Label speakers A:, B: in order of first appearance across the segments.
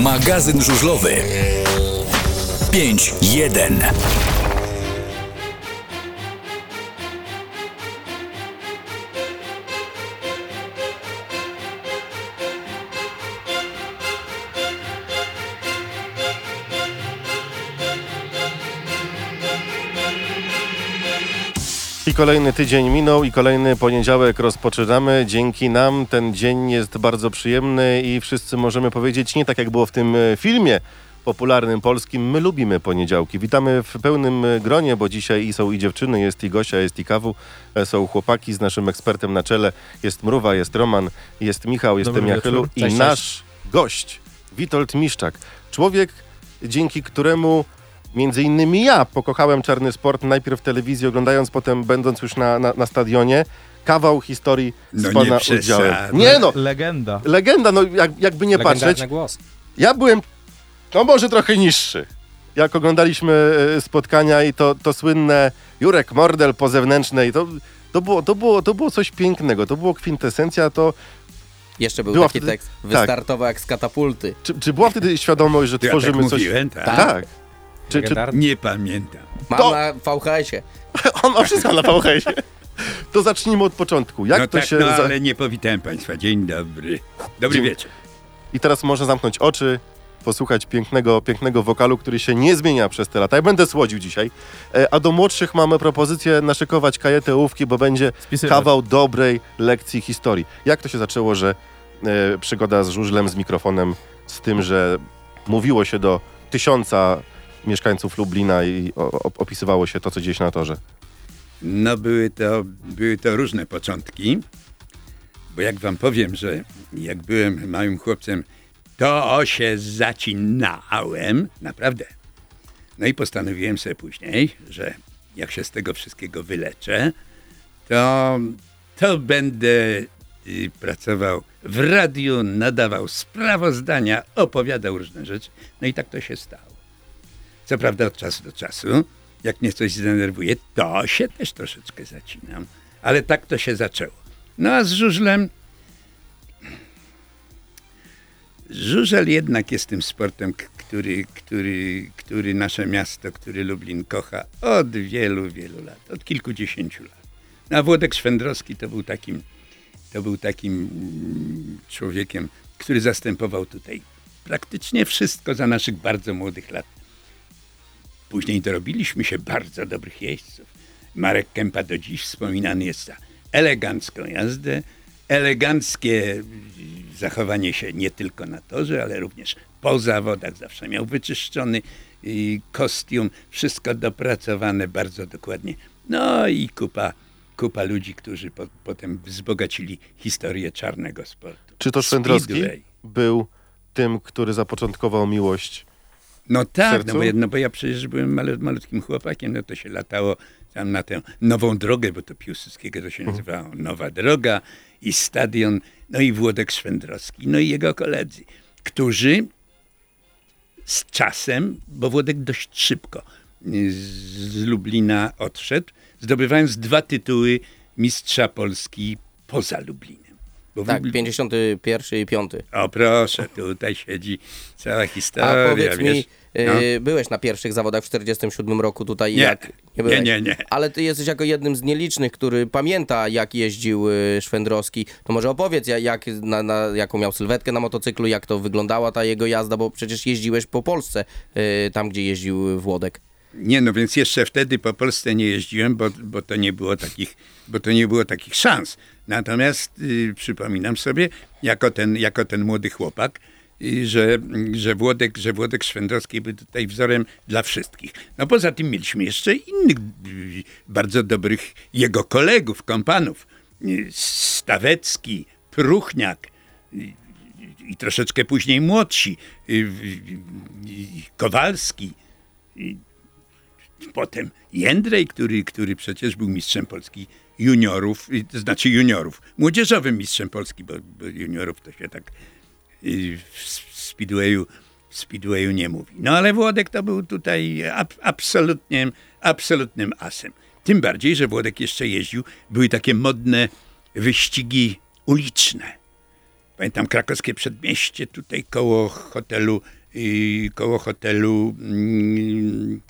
A: Magazyn żużlowy 5-1.
B: I kolejny tydzień minął i kolejny poniedziałek rozpoczynamy. Dzięki nam ten dzień jest bardzo przyjemny i wszyscy możemy powiedzieć nie tak jak było w tym e, filmie popularnym polskim. My lubimy poniedziałki. Witamy w pełnym e, gronie, bo dzisiaj i są i dziewczyny, jest i Gosia, jest i Kawu, e, są chłopaki z naszym ekspertem na czele. Jest Mruwa, jest Roman, jest Michał, jestem Jachylu i nasz gość Witold Miszczak. Człowiek, dzięki któremu Między innymi ja pokochałem czarny sport, najpierw w telewizji oglądając, potem będąc już na, na, na stadionie. Kawał historii z
C: No nie
B: pana
C: przesadzaj.
B: udziałem. Nie no,
D: Legenda.
B: legenda, no jak, jakby nie
E: Legendarny
B: patrzeć.
E: głos.
B: Ja byłem, no może trochę niższy. Jak oglądaliśmy e, spotkania i to, to słynne Jurek Mordel po zewnętrznej, to, to, było, to, było, to było coś pięknego, to było kwintesencja, to
E: Jeszcze był
B: Była
E: taki
B: wtedy-
E: tekst.
B: tak.
E: Wystartował jak z katapulty.
B: czy, czy była wtedy świadomość, że
C: Ja
B: tworzymy
C: tak
B: coś...
C: mówiłem, tak?
B: Tak. Czy, czy,
E: Legendarny.
C: Nie pamiętam.
E: Mam
B: To-
E: na VHS-ie.
B: on ma wszystko na VHS-ie. To zacznijmy od początku. Jak
C: no
B: to
C: tak,
B: się...
C: no
B: za-
C: ale nie powitałem Państwa. Dzień dobry. Dobry
B: Dzień-
C: wieczór.
B: I teraz można zamknąć oczy, posłuchać pięknego, pięknego wokalu, który się nie zmienia przez te lata. Ja będę słodził dzisiaj. E, A do młodszych mamy propozycję naszykować kajetę ołówki, bo będzie
D: Spisywać.
B: kawał dobrej lekcji historii. Jak to się zaczęło, że e, przygoda z żużlem, z mikrofonem, z tym, że mówiło się do tysiąca mieszkańców Lublina i opisywało się to, co się na torze?
C: No były to, były to różne początki, bo jak wam powiem, że jak byłem małym chłopcem, to się zacinałem, naprawdę. No i postanowiłem sobie później, że jak się z tego wszystkiego wyleczę, to, to będę y, pracował w radiu, nadawał sprawozdania, opowiadał różne rzeczy. No i tak to się stało. Co prawda od czasu do czasu, jak mnie coś zdenerwuje, to się też troszeczkę zacinam. Ale tak to się zaczęło. No a z żużlem... Żużel jednak jest tym sportem, który, który, który nasze miasto, który Lublin kocha od wielu, wielu lat, od kilkudziesięciu lat. No, a Włodek Szwendrowski to był takim, to był takim mm, człowiekiem, który zastępował tutaj praktycznie wszystko za naszych bardzo młodych lat. Później dorobiliśmy się bardzo dobrych jeźdźców. Marek Kępa do dziś wspominany jest za elegancką jazdę, eleganckie zachowanie się nie tylko na torze, ale również po zawodach. Zawsze miał wyczyszczony y, kostium, wszystko dopracowane bardzo dokładnie. No i kupa, kupa ludzi, którzy po, potem wzbogacili historię czarnego sportu.
B: Czy to Szwendrowski był tym, który zapoczątkował miłość
C: No tak, no bo, ja- no bo ja przecież byłem malu, malutkim chłopakiem, no to się latało tam na tę nową drogę, bo to Piłsudskiego to się
B: Mhm.
C: nazywało Nowa Droga i stadion, no i Włodek Szwendrowski, no i jego koledzy, którzy z czasem, bo Włodek dość szybko y, z Lublina odszedł, zdobywając dwa tytuły mistrza Polski poza Lublinem. Bo w
E: Tak,
C: Lubli-
E: 51 i 5.
C: O proszę, tutaj siedzi cała
E: A
C: historia,
E: powiedz
C: wiesz.
E: Mi, y, byłeś na pierwszych zawodach w 47 roku tutaj
C: Nie,
E: jak? byłeś.
C: nie, nie, nie.
E: Ale ty jesteś jako jednym z nielicznych, który pamięta jak jeździł y, Szwendrowski. To może opowiedz ja- jak, na, na, jaką miał sylwetkę na motocyklu, jak to wyglądała ta jego jazda, bo przecież jeździłeś po Polsce, y, tam gdzie jeździł Włodek.
C: Nie, no więc jeszcze wtedy po Polsce nie jeździłem, bo, bo, to, nie było takich, bo to nie było takich szans. Natomiast y, przypominam sobie, jako ten, jako ten młody chłopak, że, że, Włodek, że Włodek Szwendrowski był tutaj wzorem dla wszystkich. No poza tym mieliśmy jeszcze innych bardzo dobrych jego kolegów, kompanów. Stawecki, Pruchniak, i troszeczkę później młodsi, Kowalski, Potem Jędrej, który, który przecież był mistrzem Polski juniorów, to znaczy juniorów, młodzieżowym mistrzem Polski, bo, bo juniorów to się tak w speedwayu, speedwayu nie mówi. No ale Włodek to był tutaj ab, absolutnie, absolutnym asem. Tym bardziej, że Włodek jeszcze jeździł, były takie modne wyścigi uliczne. Pamiętam krakowskie przedmieście tutaj koło hotelu, y, koło hotelu mm,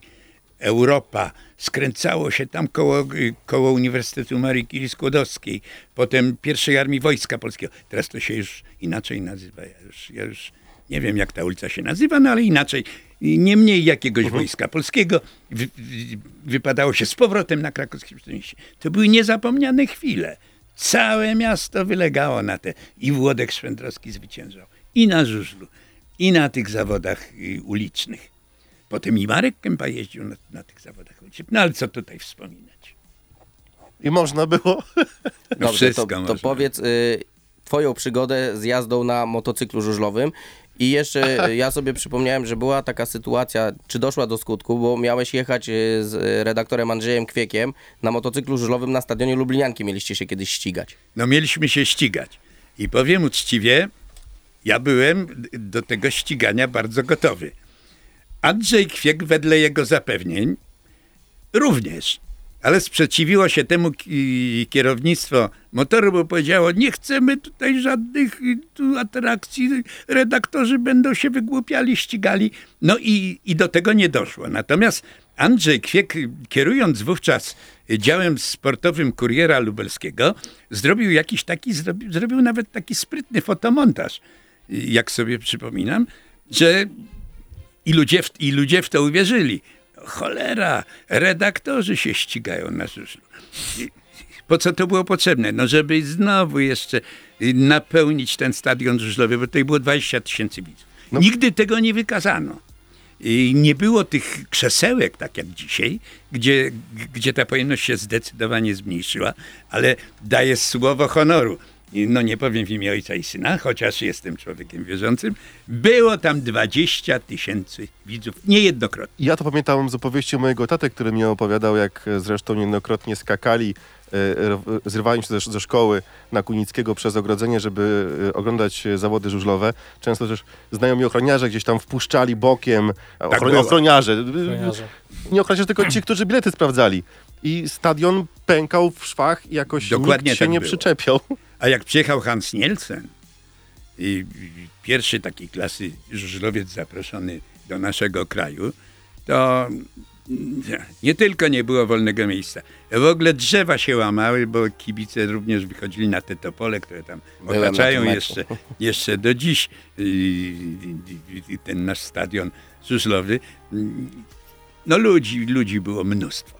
C: Europa. Skręcało się tam koło, koło Uniwersytetu Marii Curie Skłodowskiej, potem pierwszej Armii Wojska Polskiego. Teraz to się już inaczej nazywa. Ja już, ja już nie wiem, jak ta ulica się nazywa, no ale inaczej. Niemniej jakiegoś Wojska Polskiego wy, wy, wypadało się z powrotem na krakowskie przedmieście. To były niezapomniane chwile. Całe miasto wylegało na te. I Włodek Szwendrowski zwyciężał. I na żużlu, i na tych zawodach y, ulicznych. Potem i Marek Kępa jeździł na, na tych zawodach. No ale co tutaj wspominać?
B: I można było.
C: No
E: Dobrze,
C: wszystko
E: to, to powiedz y, twoją przygodę z jazdą na motocyklu żużlowym. I jeszcze y, ja sobie przypomniałem, że była taka sytuacja, czy doszła do skutku, bo miałeś jechać y, z redaktorem Andrzejem Kwiekiem na motocyklu żużlowym na stadionie Lublinianki. Mieliście się kiedyś ścigać.
C: No mieliśmy się ścigać. I powiem uczciwie, ja byłem do tego ścigania bardzo gotowy. Andrzej Kwiek wedle jego zapewnień również. Ale sprzeciwiło się temu ki- kierownictwo motoru, bo powiedziało, nie chcemy tutaj żadnych y, tu atrakcji, redaktorzy będą się wygłupiali, ścigali. No i, i do tego nie doszło. Natomiast Andrzej Kwiek, kierując wówczas działem sportowym Kuriera Lubelskiego, zrobił jakiś taki, zrobił, zrobił nawet taki sprytny fotomontaż, jak sobie przypominam, że i ludzie, w, I ludzie w to uwierzyli. Cholera, redaktorzy się ścigają na. I Po co to było potrzebne? No żeby znowu jeszcze y, napełnić ten stadion żużlowy, bo tutaj było 20 tysięcy widzów. Nigdy tego nie wykazano. I nie było tych krzesełek, tak jak dzisiaj, gdzie, gdzie ta pojemność się zdecydowanie zmniejszyła, ale daję słowo honoru. No nie powiem w imię ojca i syna, chociaż jestem człowiekiem wierzącym. Było tam 20 tysięcy widzów, niejednokrotnie.
B: Ja to pamiętam z opowieści mojego taty, który mi opowiadał, jak zresztą niejednokrotnie skakali, e, zrywali się ze, ze szkoły na Kunickiego przez ogrodzenie, żeby e, oglądać zawody żużlowe. Często też znajomi ochroniarze gdzieś tam wpuszczali bokiem.
C: było.
B: ochroniarze.
A: Ochroniarze.
B: Nie ochroniarze, tylko ci, którzy bilety sprawdzali. I stadion pękał w szwach i jakoś
C: Dokładnie
B: nikt się
C: tak
B: nie
C: było.
B: przyczepiał.
C: A jak przyjechał Hans Nielsen, i pierwszy takiej klasy żużlowiec zaproszony do naszego kraju, to nie tylko nie było wolnego miejsca, w ogóle drzewa się łamały, bo kibice również wychodzili na te topole, które tam
E: Byłem
C: otaczają jeszcze, jeszcze do dziś ten nasz stadion żużlowy. No ludzi, ludzi było mnóstwo.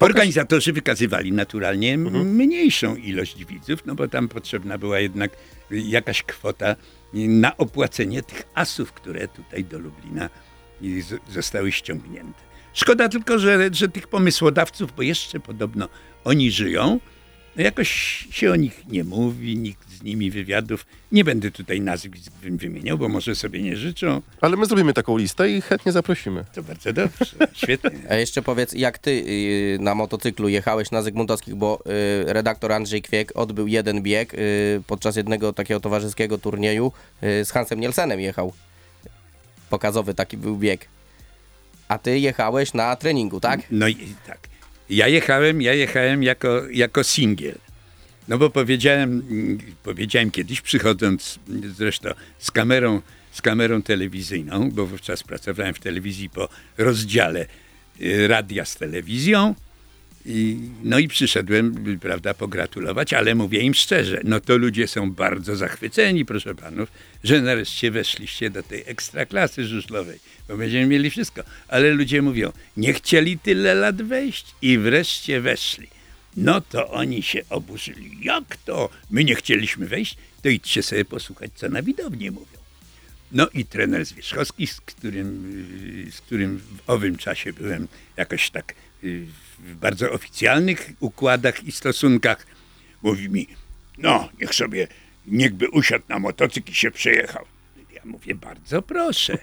C: Organizatorzy wykazywali naturalnie
B: Mhm.
C: mniejszą ilość widzów, no bo tam potrzebna była jednak jakaś kwota na opłacenie tych asów, które tutaj do Lublina zostały ściągnięte. Szkoda tylko, że, że tych pomysłodawców, bo jeszcze podobno oni żyją, no jakoś się o nich nie mówi, nikt z nimi wywiadów. Nie będę tutaj nazwisk wy- wymieniał, bo może sobie nie życzą.
B: Ale my zrobimy taką listę i chętnie zaprosimy.
C: To bardzo dobrze, świetnie.
E: A jeszcze powiedz, jak ty y, na motocyklu jechałeś na Zygmuntowskich, bo y, redaktor Andrzej Kwiek odbył jeden bieg y, podczas jednego takiego towarzyskiego turnieju z Hansem Nielsenem jechał. Pokazowy taki był bieg. A ty jechałeś na treningu, tak?
C: No i tak. Ja jechałem, ja jechałem jako, jako singiel. No bo powiedziałem, powiedziałem kiedyś, przychodząc zresztą z kamerą, z kamerą telewizyjną, bo wówczas pracowałem w telewizji po rozdziale y, radia z telewizją. I, no i przyszedłem, prawda, pogratulować, ale mówię im szczerze, no to ludzie są bardzo zachwyceni, proszę panów, że nareszcie weszliście do tej ekstraklasy żużlowej, bo będziemy mieli wszystko. Ale ludzie mówią, nie chcieli tyle lat wejść i wreszcie weszli. No to oni się oburzyli. Jak to? My nie chcieliśmy wejść? To idźcie sobie posłuchać, co na widowni mówią. No i trener Zwierzchowski, z którym, y, z którym w owym czasie byłem jakoś tak y, w bardzo oficjalnych układach i stosunkach, mówi mi, no niech sobie, niechby usiadł na motocykl i się przejechał. Ja mówię, bardzo proszę.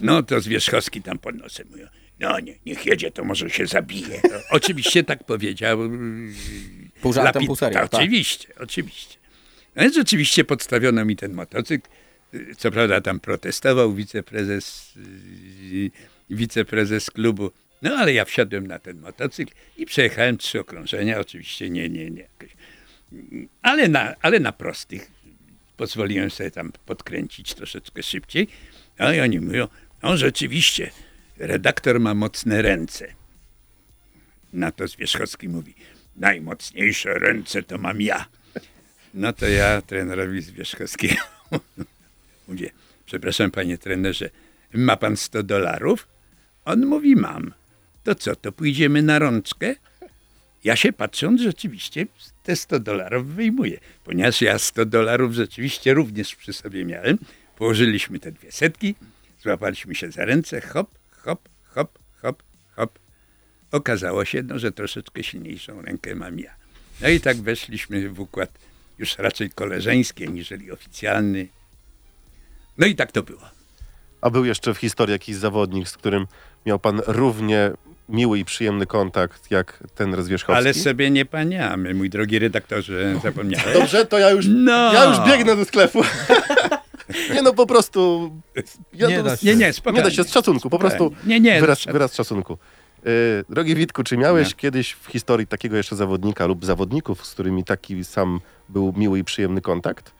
C: No to Zwierzchowski tam pod nosem mówią, no nie, niech jedzie, to może się zabije. No, oczywiście tak powiedział. y,
E: Pół żartem, pół serio, tak.
C: Oczywiście, oczywiście. No więc rzeczywiście podstawiono mi ten motocykl. Co prawda tam protestował wiceprezes, y, wiceprezes klubu. No ale ja wsiadłem na ten motocykl i przejechałem trzy okrążenia. Oczywiście nie, nie, nie. Jakoś. Ale na, ale na prostych. pozwoliłem sobie tam podkręcić troszeczkę szybciej. A i oni mówią, no rzeczywiście, redaktor ma mocne ręce. Na to Zwierzchowski mówi, najmocniejsze ręce to mam ja. No to ja trenerowi Zwierzchowskiemu mówię, przepraszam panie trenerze, ma pan 100 dolarów? On mówi, mam. To co, to pójdziemy na rączkę? Ja się patrząc rzeczywiście te 100 dolarów wyjmuję. Ponieważ ja 100 dolarów rzeczywiście również przy sobie miałem, położyliśmy te dwie setki, złapaliśmy się za ręce, hop, hop, hop, hop, hop. Okazało się, no, że troszeczkę silniejszą rękę mam ja. No i tak weszliśmy w układ już raczej koleżeński, niżeli oficjalny. No i tak to było.
B: A był jeszcze w historii jakiś zawodnik, z którym miał pan równie miły i przyjemny kontakt jak ten Zwierzchowski?
C: Ale sobie nie paniamy, mój drogi redaktorze, zapomniałem.
B: Dobrze, to ja już,
C: No.
B: ja już biegnę do sklepu. nie no, po prostu... Ja
A: Nie
B: to-
A: da się.
C: Nie, nie, spokojnie.
B: Nie da się z szacunku, po prostu
C: Nie, nie.
B: wyraz,
C: no,
B: wyraz szacunku. Yy, drogi Witku, czy miałeś
C: Nie.
B: kiedyś w historii takiego jeszcze zawodnika lub zawodników, z którymi taki sam był miły i przyjemny kontakt?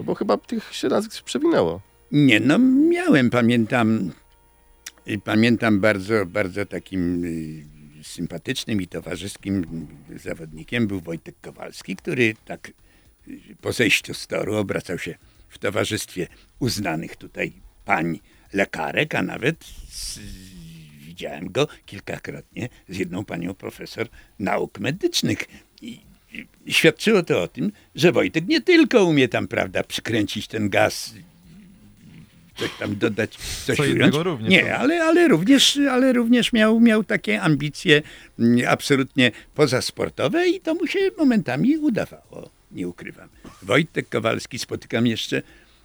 B: No bo chyba tych się przewinęło.
C: Nie, no miałem, pamiętam, pamiętam bardzo, bardzo takim y, sympatycznym i towarzyskim zawodnikiem był Wojtek Kowalski, który tak y, po zejściu z toru obracał się w towarzystwie uznanych tutaj pań lekarek, a nawet z, widziałem go kilkakrotnie z jedną panią profesor nauk medycznych. I świadczyło to o tym, że Wojtek nie tylko umie tam, prawda, przykręcić ten gaz coś tam dodać, coś
A: Co
C: ująć.
A: również,
C: Nie,
A: no.
C: ale, ale również, ale również miał, miał takie ambicje mm, absolutnie pozasportowe i to mu się momentami udawało, nie ukrywam. Wojtek Kowalski spotykam jeszcze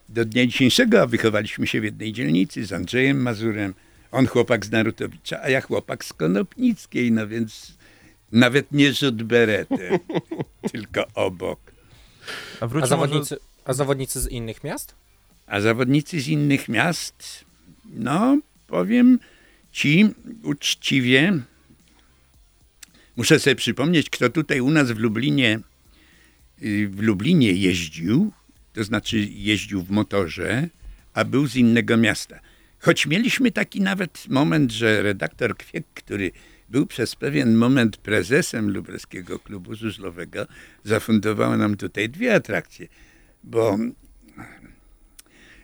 C: do dnia dzisiejszego, a wychowaliśmy się w jednej dzielnicy z Andrzejem Mazurem. On chłopak z Narutowicza, a ja chłopak z Konopnickiej, no więc nawet nie rzut beretem, tylko obok.
A: A,
D: A zawodnicy, a zawodnicy z innych miast?
C: A zawodnicy z innych miast, no powiem ci uczciwie, muszę sobie przypomnieć, kto tutaj u nas w Lublinie, y, w Lublinie jeździł, to znaczy jeździł w motorze, a był z innego miasta. Choć mieliśmy taki nawet moment, że redaktor Kwiek, który był przez pewien moment prezesem Lubelskiego Klubu Żużlowego, zafundował nam tutaj dwie atrakcje, bo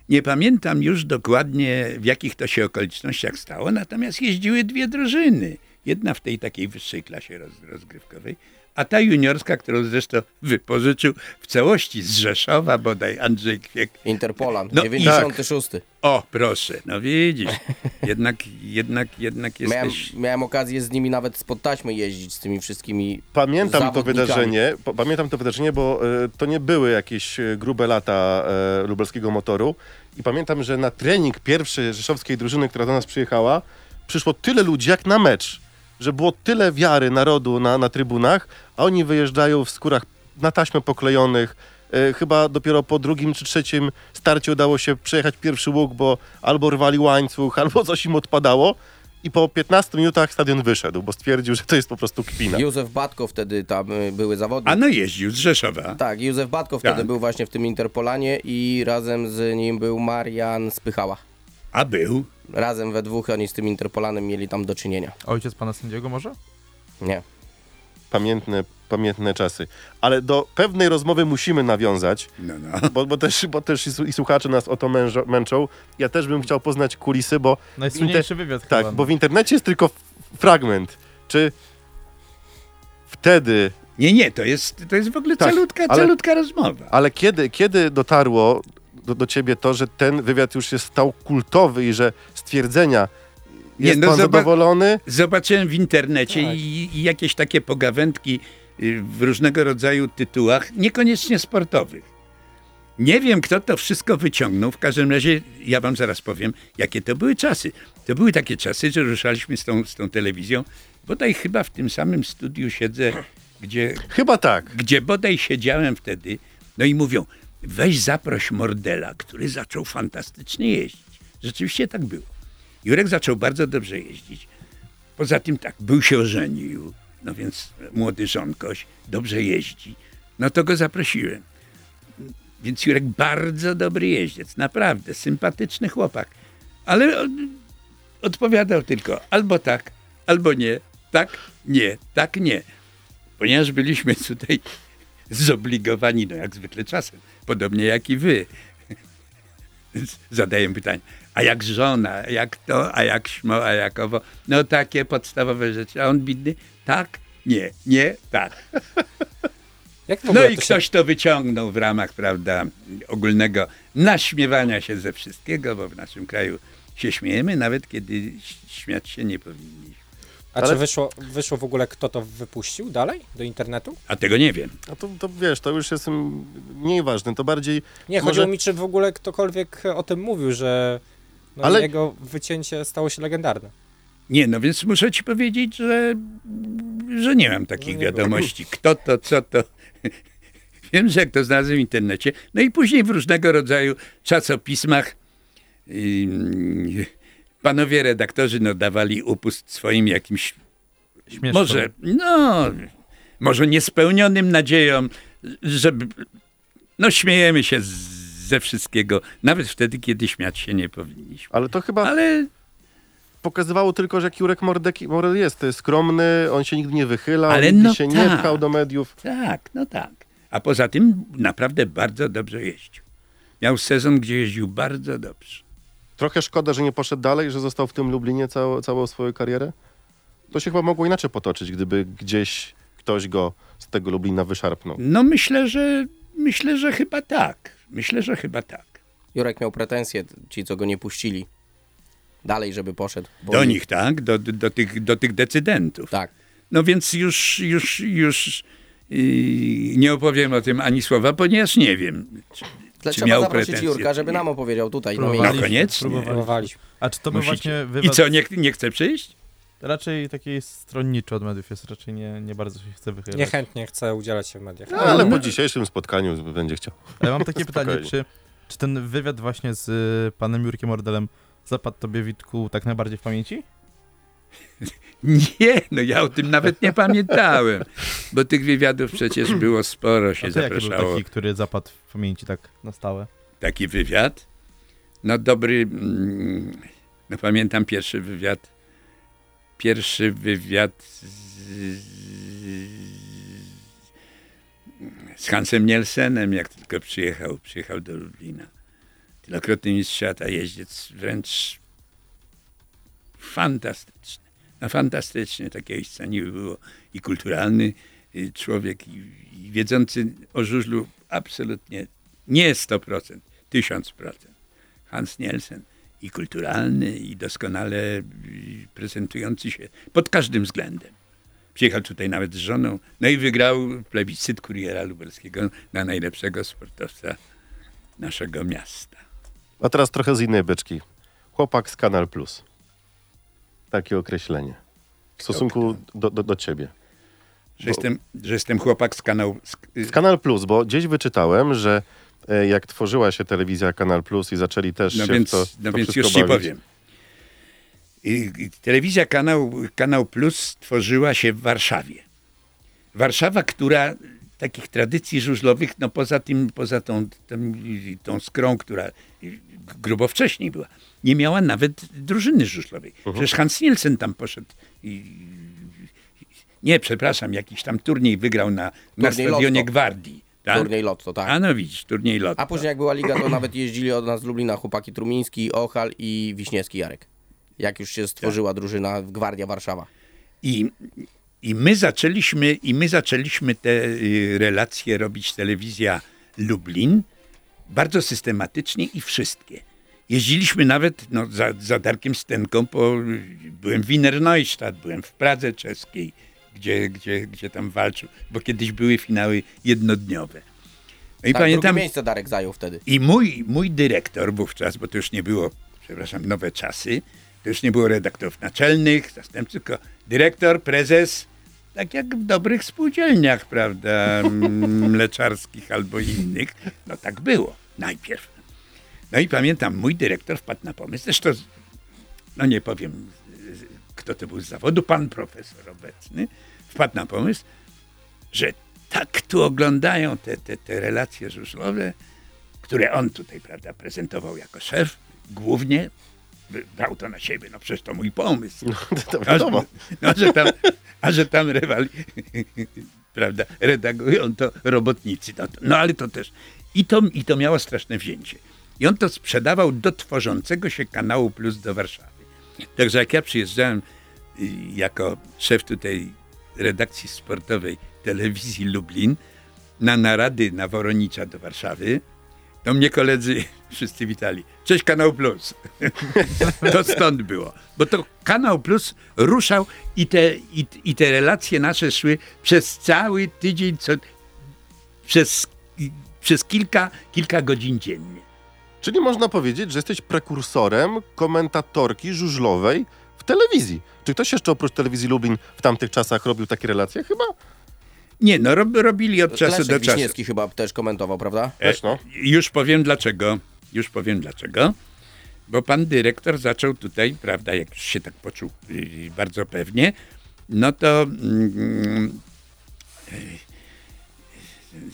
C: nie pamiętam już dokładnie, w jakich to się okolicznościach stało, natomiast jeździły dwie drużyny. Jedna w tej takiej wyższej klasie roz, rozgrywkowej, a ta juniorska, którą zresztą wypożyczył w całości z Rzeszowa, bodaj Andrzej Kwiek.
E: Interpolan,
C: No i
E: 96.
C: O, proszę, no widzisz, jednak, jednak, jednak
E: Miałem,
C: jesteś...
E: miałem okazję z nimi nawet spod taśmy jeździć z tymi wszystkimi
B: Pamiętam to wydarzenie, pamiętam to wydarzenie, bo e, to nie były jakieś e, grube lata e, lubelskiego motoru. I pamiętam, że na trening pierwszej rzeszowskiej drużyny, która do nas przyjechała, przyszło tyle ludzi jak na mecz, że było tyle wiary narodu na, na trybunach, a oni wyjeżdżają w skórach na taśmę poklejonych. E, chyba dopiero po drugim czy trzecim starcie udało się przejechać pierwszy łuk, bo albo rwali łańcuch, albo coś im odpadało. I po 15 minutach stadion wyszedł, bo stwierdził, że to jest po prostu kpina.
E: Józef Batko wtedy tam y, były zawodnik.
C: A no jeździł z Rzeszowa.
E: Tak, Józef Batko wtedy
C: Tak.
E: był właśnie w tym Interpolanie i razem z nim był Marian Spychała.
C: A był.
E: Razem we dwóch oni z tym Interpolanem mieli tam do czynienia.
A: Ojciec pana sędziego może?
E: Nie.
B: pamiętne, pamiętne czasy. Ale do pewnej rozmowy musimy nawiązać,
C: No, no.
B: bo, bo też, bo też i, su- i słuchacze nas o to mężo, męczą. Ja też bym chciał poznać kulisy, bo,
A: Najsłynniejszy wywiad
B: tak,
A: chyba.
B: bo w internecie jest tylko f- fragment. Czy wtedy,
C: Nie, nie, to jest, to jest w ogóle
B: Tak,
C: calutka,
B: ale-
C: calutka rozmowa.
B: ale kiedy, kiedy dotarło do, do ciebie to, że ten wywiad już się stał kultowy i że stwierdzenia
C: Nie,
B: jest
C: no
B: pan
C: zoba-
B: zadowolony?
C: Zobaczyłem w internecie
B: Tak.
C: i, i jakieś takie pogawędki y, w różnego rodzaju tytułach, niekoniecznie sportowych. Nie wiem, kto to wszystko wyciągnął. W każdym razie ja wam zaraz powiem, jakie to były czasy. To były takie czasy, że ruszaliśmy z tą, z tą telewizją. Bodaj chyba w tym samym studiu siedzę, gdzie,
B: Chyba tak.
C: gdzie bodaj siedziałem wtedy. No i mówią, weź zaproś Mordela, który zaczął fantastycznie jeździć. Rzeczywiście tak było. Jurek zaczął bardzo dobrze jeździć. Poza tym tak, był się ożenił, no więc młody żonkoś, dobrze jeździ. No to go zaprosiłem. Więc Jurek bardzo dobry jeździec, naprawdę, sympatyczny chłopak. Ale odpowiadał tylko albo tak, albo nie, tak, nie, tak, nie. Ponieważ byliśmy tutaj zobligowani, no jak zwykle czasem, podobnie jak i wy. Zadaję pytanie, a jak żona, a jak to, a jak śmo, a jak owo. No takie podstawowe rzeczy. A on bidny, tak, nie, nie, tak. No i
D: to się-
C: ktoś to wyciągnął w ramach, prawda, ogólnego naśmiewania się ze wszystkiego, bo w naszym kraju się śmiejemy, nawet kiedy śmiać się nie powinniśmy.
D: A
B: Ale-
D: czy wyszło, wyszło w ogóle, kto to wypuścił dalej do internetu?
C: A tego nie wiem.
B: A to, to wiesz, to już jest mm, mniej ważne, to bardziej...
D: Nie,
B: Może-
D: chodziło mi, czy w ogóle ktokolwiek o tym mówił, że no
B: Ale-
D: jego wycięcie stało się legendarne.
C: Nie, no więc muszę ci powiedzieć, że, że nie mam takich
D: No nie
C: wiadomości. Kto to, co to. Wiem, że jak to znalazłem w internecie. No i później w różnego rodzaju czasopismach ym, panowie redaktorzy no, dawali upust swoim jakimś może, no, może niespełnionym nadziejom, żeby, no śmiejemy się ze wszystkiego, nawet wtedy, kiedy śmiać się nie powinniśmy.
B: Ale to chyba
C: Ale
B: pokazywało tylko, że jak Jurek Mordek, Morel jest skromny, on się nigdy nie wychyla,
C: Ale
B: nigdy
C: no
B: się nie
C: tak.
B: pchał do mediów.
C: tak, no tak. A poza tym naprawdę bardzo dobrze jeździł. Miał sezon, gdzie jeździł bardzo dobrze.
B: Trochę szkoda, że nie poszedł dalej, że został w tym Lublinie całą, całą swoją karierę. To się chyba mogło inaczej potoczyć, gdyby gdzieś ktoś go z tego Lublina wyszarpnął.
C: No myślę, że myślę, że chyba tak. Myślę, że chyba tak.
E: Jurek miał pretensje, ci co go nie puścili. Dalej, żeby poszedł. bo
C: Do nich, tak? Do, do, do, tych, do tych decydentów.
E: Tak.
C: No więc już, już, już yy, nie opowiem o tym ani słowa, ponieważ nie wiem, czy,
E: Tle- Trzeba
C: miał
E: zaprosić
C: pretensje.
E: Jurka, żeby nam opowiedział tutaj.
C: No koniecznie.
A: Próbowali.
D: Próbowaliśmy.
A: A czy to był
C: Musicie.
A: właśnie
C: I
A: wywiad
C: co, nie, nie chce przyjść?
A: raczej taki stronniczy od mediów jest, raczej nie, nie bardzo się chce wychylać.
D: Niechętnie chcę udzielać się w mediach.
B: No, ale po dzisiejszym spotkaniu będzie chciał.
A: Ale mam takie pytanie,
B: Spokojnie.
A: czy, czy ten wywiad właśnie z y, panem Jurkiem Ordelem zapadł tobie, Witku, tak najbardziej w pamięci?
C: Nie, no ja o tym nawet nie pamiętałem, bo tych wywiadów przecież było sporo, się
A: A to jaki był
C: zapraszało.
A: taki, który zapadł w pamięci tak na stałe?
C: Taki wywiad. No dobry, mm, no pamiętam pierwszy wywiad, pierwszy wywiad z, z Hansem Nielsenem, jak tylko przyjechał, przyjechał do Lublina. Wielokrotny mistrz świata, jeździec, wręcz fantastyczny. No fantastycznie takiego miejsca nie było. I kulturalny y, człowiek, i, i wiedzący o żużlu absolutnie nie 100%, 1000%. Hans Nielsen i kulturalny, i doskonale y, prezentujący się pod każdym względem. Przyjechał tutaj nawet z żoną, no i wygrał plebiscyt kuriera lubelskiego na najlepszego sportowca naszego miasta.
B: A teraz trochę z innej beczki. Chłopak z Kanal Plus. Takie określenie. W stosunku do, do, do ciebie.
C: Że, jestem, że jestem chłopak z kanału. Z,
B: Z Kanal Plus, bo gdzieś wyczytałem, że e, jak tworzyła się telewizja Kanal Plus i zaczęli też
C: no
B: się
C: więc,
B: w to,
C: no
B: to
C: więc już ci
B: bawić.
C: powiem. I, i telewizja kanał, kanał Plus tworzyła się w Warszawie. Warszawa, która takich tradycji żużlowych, no poza tym, poza tą, tą, tą skrą, która grubo wcześniej była, nie miała nawet drużyny żużlowej.
B: Mhm.
C: Przecież Hans Nielsen tam poszedł i, nie, przepraszam, jakiś tam turniej wygrał na, na
E: Turniej
C: stadionie
E: Lotto.
C: Gwardii. Tak?
E: Turniej Lotto, tak.
C: A no widzisz, turniej Lotto.
E: A później jak była liga, to nawet jeździli od nas z Lublina chłopaki Trumiński, Ochal i Wiśniewski Jarek. Jak już się stworzyła drużyna Gwardia Warszawa.
C: I, i, my zaczęliśmy, I my zaczęliśmy te y, relacje robić telewizja Lublin bardzo systematycznie i wszystkie. Jeździliśmy nawet no, za, za Darkiem Stenką, po, byłem w Wiener Neustadt, byłem w Pradze czeskiej, gdzie, gdzie, gdzie tam walczył, bo kiedyś były finały jednodniowe. No i
E: tak,
C: pamiętam,
E: miejsce Darek zajął wtedy.
C: i mój, mój dyrektor wówczas, bo to już nie było, przepraszam, nowe czasy, to już nie było redaktorów naczelnych, zastępców, tylko dyrektor, prezes, tak jak w dobrych spółdzielniach, prawda, mleczarskich albo innych. No tak było najpierw. No i pamiętam, mój dyrektor wpadł na pomysł, zresztą, no nie powiem, kto to był z zawodu, pan profesor obecny, wpadł na pomysł, że tak tu oglądają te, te, te relacje żużlowe, które on tutaj, prawda, prezentował jako szef, głównie brał to na siebie, no przecież to mój pomysł.
B: To
C: A, no, że tam, a że tam rywali, prawda, redagują to robotnicy. No, no ale to też. I to, I to miało straszne wzięcie. I on to sprzedawał do tworzącego się kanału Plus do Warszawy. Także jak ja przyjeżdżałem y, jako szef tutaj redakcji sportowej telewizji Lublin na narady na Woronicza do Warszawy, to mnie koledzy wszyscy witali. Cześć Kanał Plus. to stąd było. Bo to Kanał Plus ruszał i te, i, i te relacje nasze szły przez cały tydzień, co, przez, przez kilka, kilka godzin dziennie.
B: Czyli można powiedzieć, że jesteś prekursorem komentatorki żużlowej w telewizji. Czy ktoś jeszcze oprócz telewizji Lublin w tamtych czasach robił takie relacje? Chyba
C: Nie, no rob, robili od czasu
E: Leszek
C: do czasu.
E: Wiśniewski chyba też komentował, prawda?
B: też, no.
C: Już powiem dlaczego. Już powiem dlaczego. Bo pan dyrektor zaczął tutaj, prawda, jak już się tak poczuł yy, bardzo pewnie, no to mm, yy,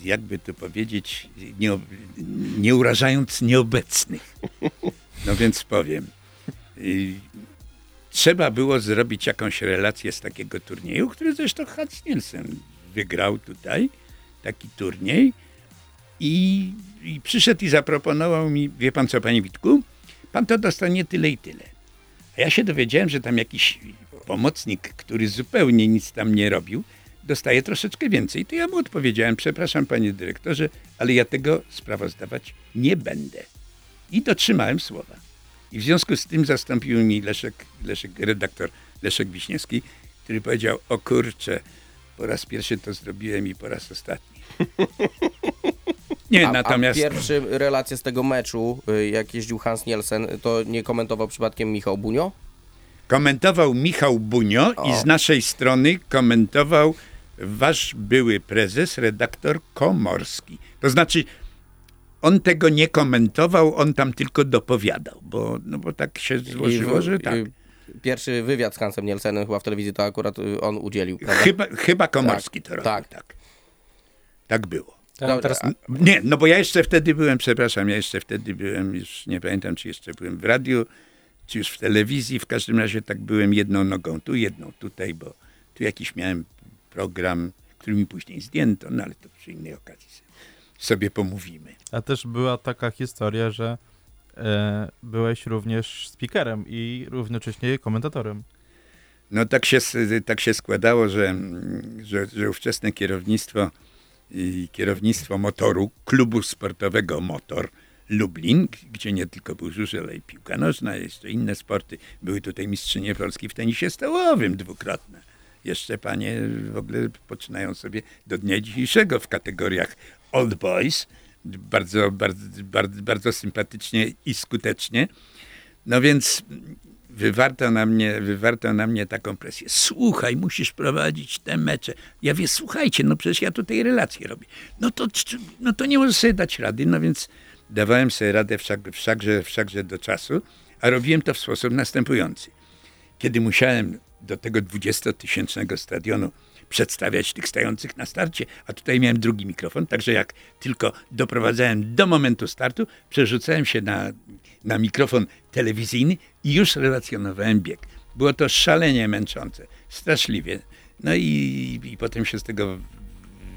C: jakby to powiedzieć, nie, nie urażając nieobecnych. No więc powiem. Trzeba było zrobić jakąś relację z takiego turnieju, który zresztą Hans Nielsen wygrał tutaj, taki turniej. I, I przyszedł i zaproponował mi, wie pan co, panie Witku, pan to dostanie tyle i tyle. A ja się dowiedziałem, że tam jakiś pomocnik, który zupełnie nic tam nie robił, dostaje troszeczkę więcej. To ja mu odpowiedziałem, przepraszam panie dyrektorze, ale ja tego sprawozdawać nie będę. I dotrzymałem słowa. I w związku z tym zastąpił mi Leszek, Leszek redaktor Leszek Wiśniewski, który powiedział, o kurczę, po raz pierwszy to zrobiłem i po raz ostatni. Nie,
E: A,
C: natomiast...
E: a pierwszy relacje z tego meczu, y, jak jeździł Hans Nielsen, to nie komentował przypadkiem Michał Bunio?
C: Komentował Michał Bunio i
E: O.
C: z naszej strony komentował wasz były prezes, redaktor Komorski. To znaczy, on tego nie komentował, on tam tylko dopowiadał, bo, no bo tak się złożyło,
E: I w-
C: że tak.
E: Pierwszy wywiad z Hansem Nielsenem chyba w telewizji to akurat y, on udzielił, prawda?
C: Chyba, chyba Komorski to robił,
E: tak.
C: tak. Tak było.
E: Dobra,
D: teraz
C: Nie, no bo ja jeszcze wtedy byłem, przepraszam, ja jeszcze wtedy byłem, już nie pamiętam, czy jeszcze byłem w radiu, czy już w telewizji, w każdym razie tak byłem jedną nogą tu, jedną tutaj, bo tu jakiś miałem program, który mi później zdjęto, no ale to przy innej okazji sobie pomówimy.
A: A też była taka historia, że byłeś również speakerem i równocześnie komentatorem.
C: No tak się, tak się składało, że, że, że ówczesne kierownictwo i kierownictwo motoru, klubu sportowego Motor Lublin, gdzie nie tylko był żużel, ale i piłka nożna, jeszcze inne sporty. Były tutaj mistrzynie Polski w tenisie stołowym dwukrotne. Jeszcze panie w ogóle poczynają sobie do dnia dzisiejszego w kategoriach Old Boys. Bardzo, bardzo, bardzo, bardzo sympatycznie i skutecznie. No więc wywarto na mnie, wywarto na mnie taką presję. Słuchaj, musisz prowadzić te mecze. Ja wie, słuchajcie, no przecież ja tutaj relacje robię. No to, no to nie możesz sobie dać rady. No więc dawałem sobie radę wszak, wszakże, wszakże do czasu, a robiłem to w sposób następujący. Kiedy musiałem do tego 20-tysięcznego stadionu przedstawiać tych stających na starcie, a tutaj miałem drugi mikrofon, także jak tylko doprowadzałem do momentu startu, przerzucałem się na, na mikrofon telewizyjny i już relacjonowałem bieg. Było to szalenie męczące, straszliwie. No i, i potem się z tego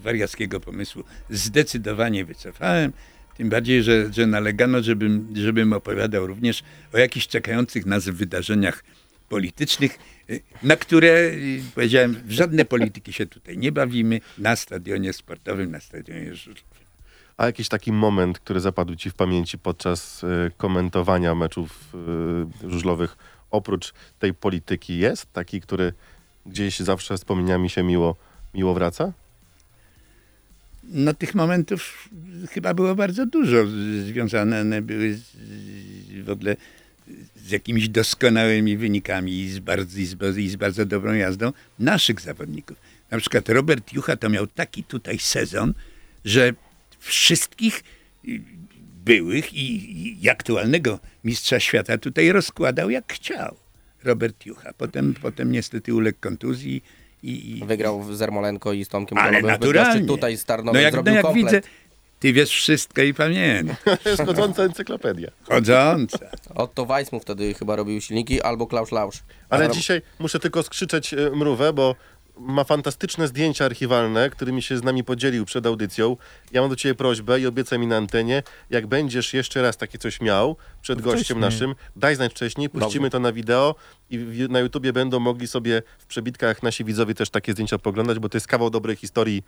C: wariackiego pomysłu zdecydowanie wycofałem. Tym bardziej, że, że nalegano, żebym, żebym opowiadał również o jakichś czekających nas wydarzeniach politycznych, y, na które, y, powiedziałem, w żadne polityki się tutaj nie bawimy, na stadionie sportowym, na stadionie żużlowym.
B: A jakiś taki moment, który zapadł ci w pamięci podczas e, komentowania meczów żużlowych, oprócz tej polityki jest? Taki, który gdzieś zawsze wspomnieniami się miło, miło wraca?
C: No tych momentów chyba było bardzo dużo. Związane one były z, w ogóle z jakimiś doskonałymi wynikami i z, bardzo, i, z, i z bardzo dobrą jazdą naszych zawodników. Na przykład Robert Jucha to miał taki tutaj sezon, że wszystkich byłych i, i aktualnego mistrza świata tutaj rozkładał jak chciał. Robert Jucha. Potem, potem niestety uległ kontuzji i, i,
E: Wygrał z Ermolenko i z Tomkiem
C: ale
E: Kolobem
C: naturalnie.
E: Tutaj z Tarnowem
C: no jak,
E: zrobił
C: no jak widzę, Ty wiesz wszystko i pamiętasz.
B: To jest chodząca encyklopedia.
C: Chodząca.
E: Otto Weissmu wtedy chyba robił silniki, albo Klaus Lausch.
B: Ale dzisiaj muszę tylko skrzyczeć e, mrówę, bo ma fantastyczne zdjęcia archiwalne, którymi się z nami podzielił przed audycją. Ja mam do ciebie prośbę i obiecaj mi na antenie, jak będziesz jeszcze raz takie coś miał przed
A: To
B: gościem naszym, daj znać wcześniej, puścimy
E: Dobrze.
B: to na wideo i w- na YouTubie będą mogli sobie w przebitkach nasi widzowie też takie zdjęcia poglądać, bo to jest kawał dobrej historii.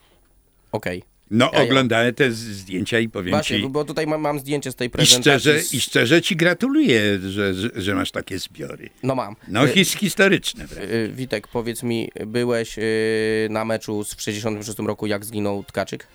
E: Okej.
C: No,
E: Ja- ja-
C: oglądałem te zdjęcia i powiem
E: Właśnie,
C: ci...
E: bo tutaj mam, mam zdjęcie z tej
C: I
E: prezentacji.
C: szczerze,
E: z-
C: I szczerze ci gratuluję, że, że, że masz takie zbiory.
E: No mam.
C: No,
E: Y,
C: his, historyczne. wręcz.
E: y, Witek, powiedz mi, byłeś y, na meczu z- w 66 roku, jak zginął Tkaczyk?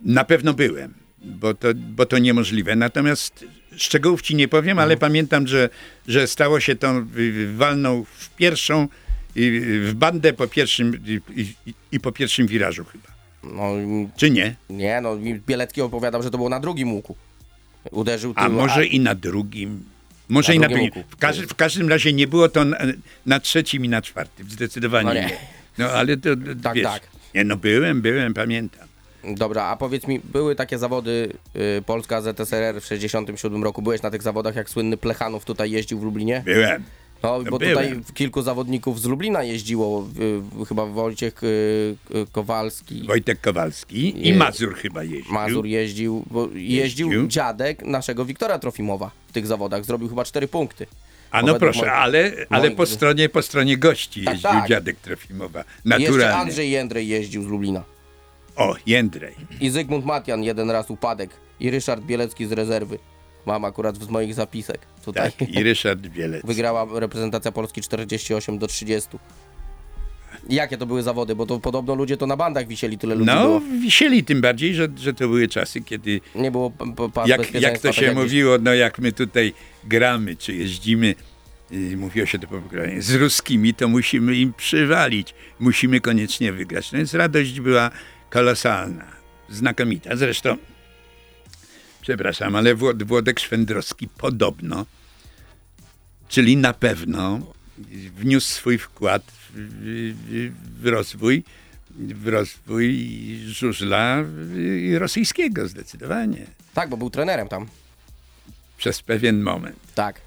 C: Na pewno byłem, bo to, bo to niemożliwe. Natomiast szczegółów ci nie powiem, ale pamiętam, że, że stało się to, y, walnął w pierwszą, y, w bandę po pierwszym y, i, i, i po pierwszym wirażu chyba.
E: No
C: Czy nie?
E: nie, no Bielecki opowiadał, że to było na drugim łuku. Uderzył
C: A
E: tył,
C: może i na drugim. Może
E: Na
C: i na
E: drugim
C: drugim.
E: łuku.
C: W, każdy, w każdym razie nie było to na, na trzecim i na czwartym. Zdecydowanie
E: No
C: nie.
E: nie.
C: No ale to, to
E: Tak,
C: wiesz,
E: tak.
C: Nie, no byłem, byłem, pamiętam.
E: Dobra, a powiedz mi, były takie zawody y, Polska ZSRR w 67 roku. Byłeś na tych zawodach, jak słynny Plechanów tutaj jeździł w Lublinie?
C: Byłem.
E: No, bo
C: byłem.
E: tutaj kilku zawodników z Lublina jeździło, y, chyba Wojciech y, y, Kowalski,
C: Wojtek Kowalski i
E: Nie.
C: Mazur chyba jeździł.
E: Mazur jeździł, bo jeździł,
C: Jeździł.
E: dziadek naszego Wiktora Trofimowa w tych zawodach, zrobił chyba cztery punkty.
C: A no
E: Według
C: proszę,
E: moich-
C: ale, ale
E: moich-
C: po, stronie, po stronie gości
E: Tak,
C: jeździł
E: tak.
C: dziadek Trofimowa.
E: Jeszcze
C: Naturalnie.
E: Andrzej Jędrej jeździł z Lublina.
C: O, Jędrej.
E: I Zygmunt Matian jeden raz upadek. I Ryszard Bielecki z rezerwy. Mam akurat z moich zapisek tutaj.
C: Tak, i Ryszard Bielec.
E: Wygrała reprezentacja Polski 48 do 30. I Jakie to były zawody? Bo to podobno ludzie to na bandach wisieli, tyle ludzi
C: No,
E: było.
C: wisieli tym bardziej, że, że to były czasy, kiedy
E: Nie było pas
C: jak, jak to
E: tak
C: się mówiło, no jak my tutaj gramy, czy jeździmy, y, mówiło się to po programie, z ruskimi, to musimy im przywalić, musimy koniecznie wygrać. No więc radość była kolosalna, znakomita. Zresztą, przepraszam, ale Włod- Włodek Szwendrowski podobno, czyli na pewno wniósł swój wkład w, w, rozwój w rozwój żużla rosyjskiego zdecydowanie
E: Tak, bo był trenerem tam.
C: przez pewien moment.
E: Tak.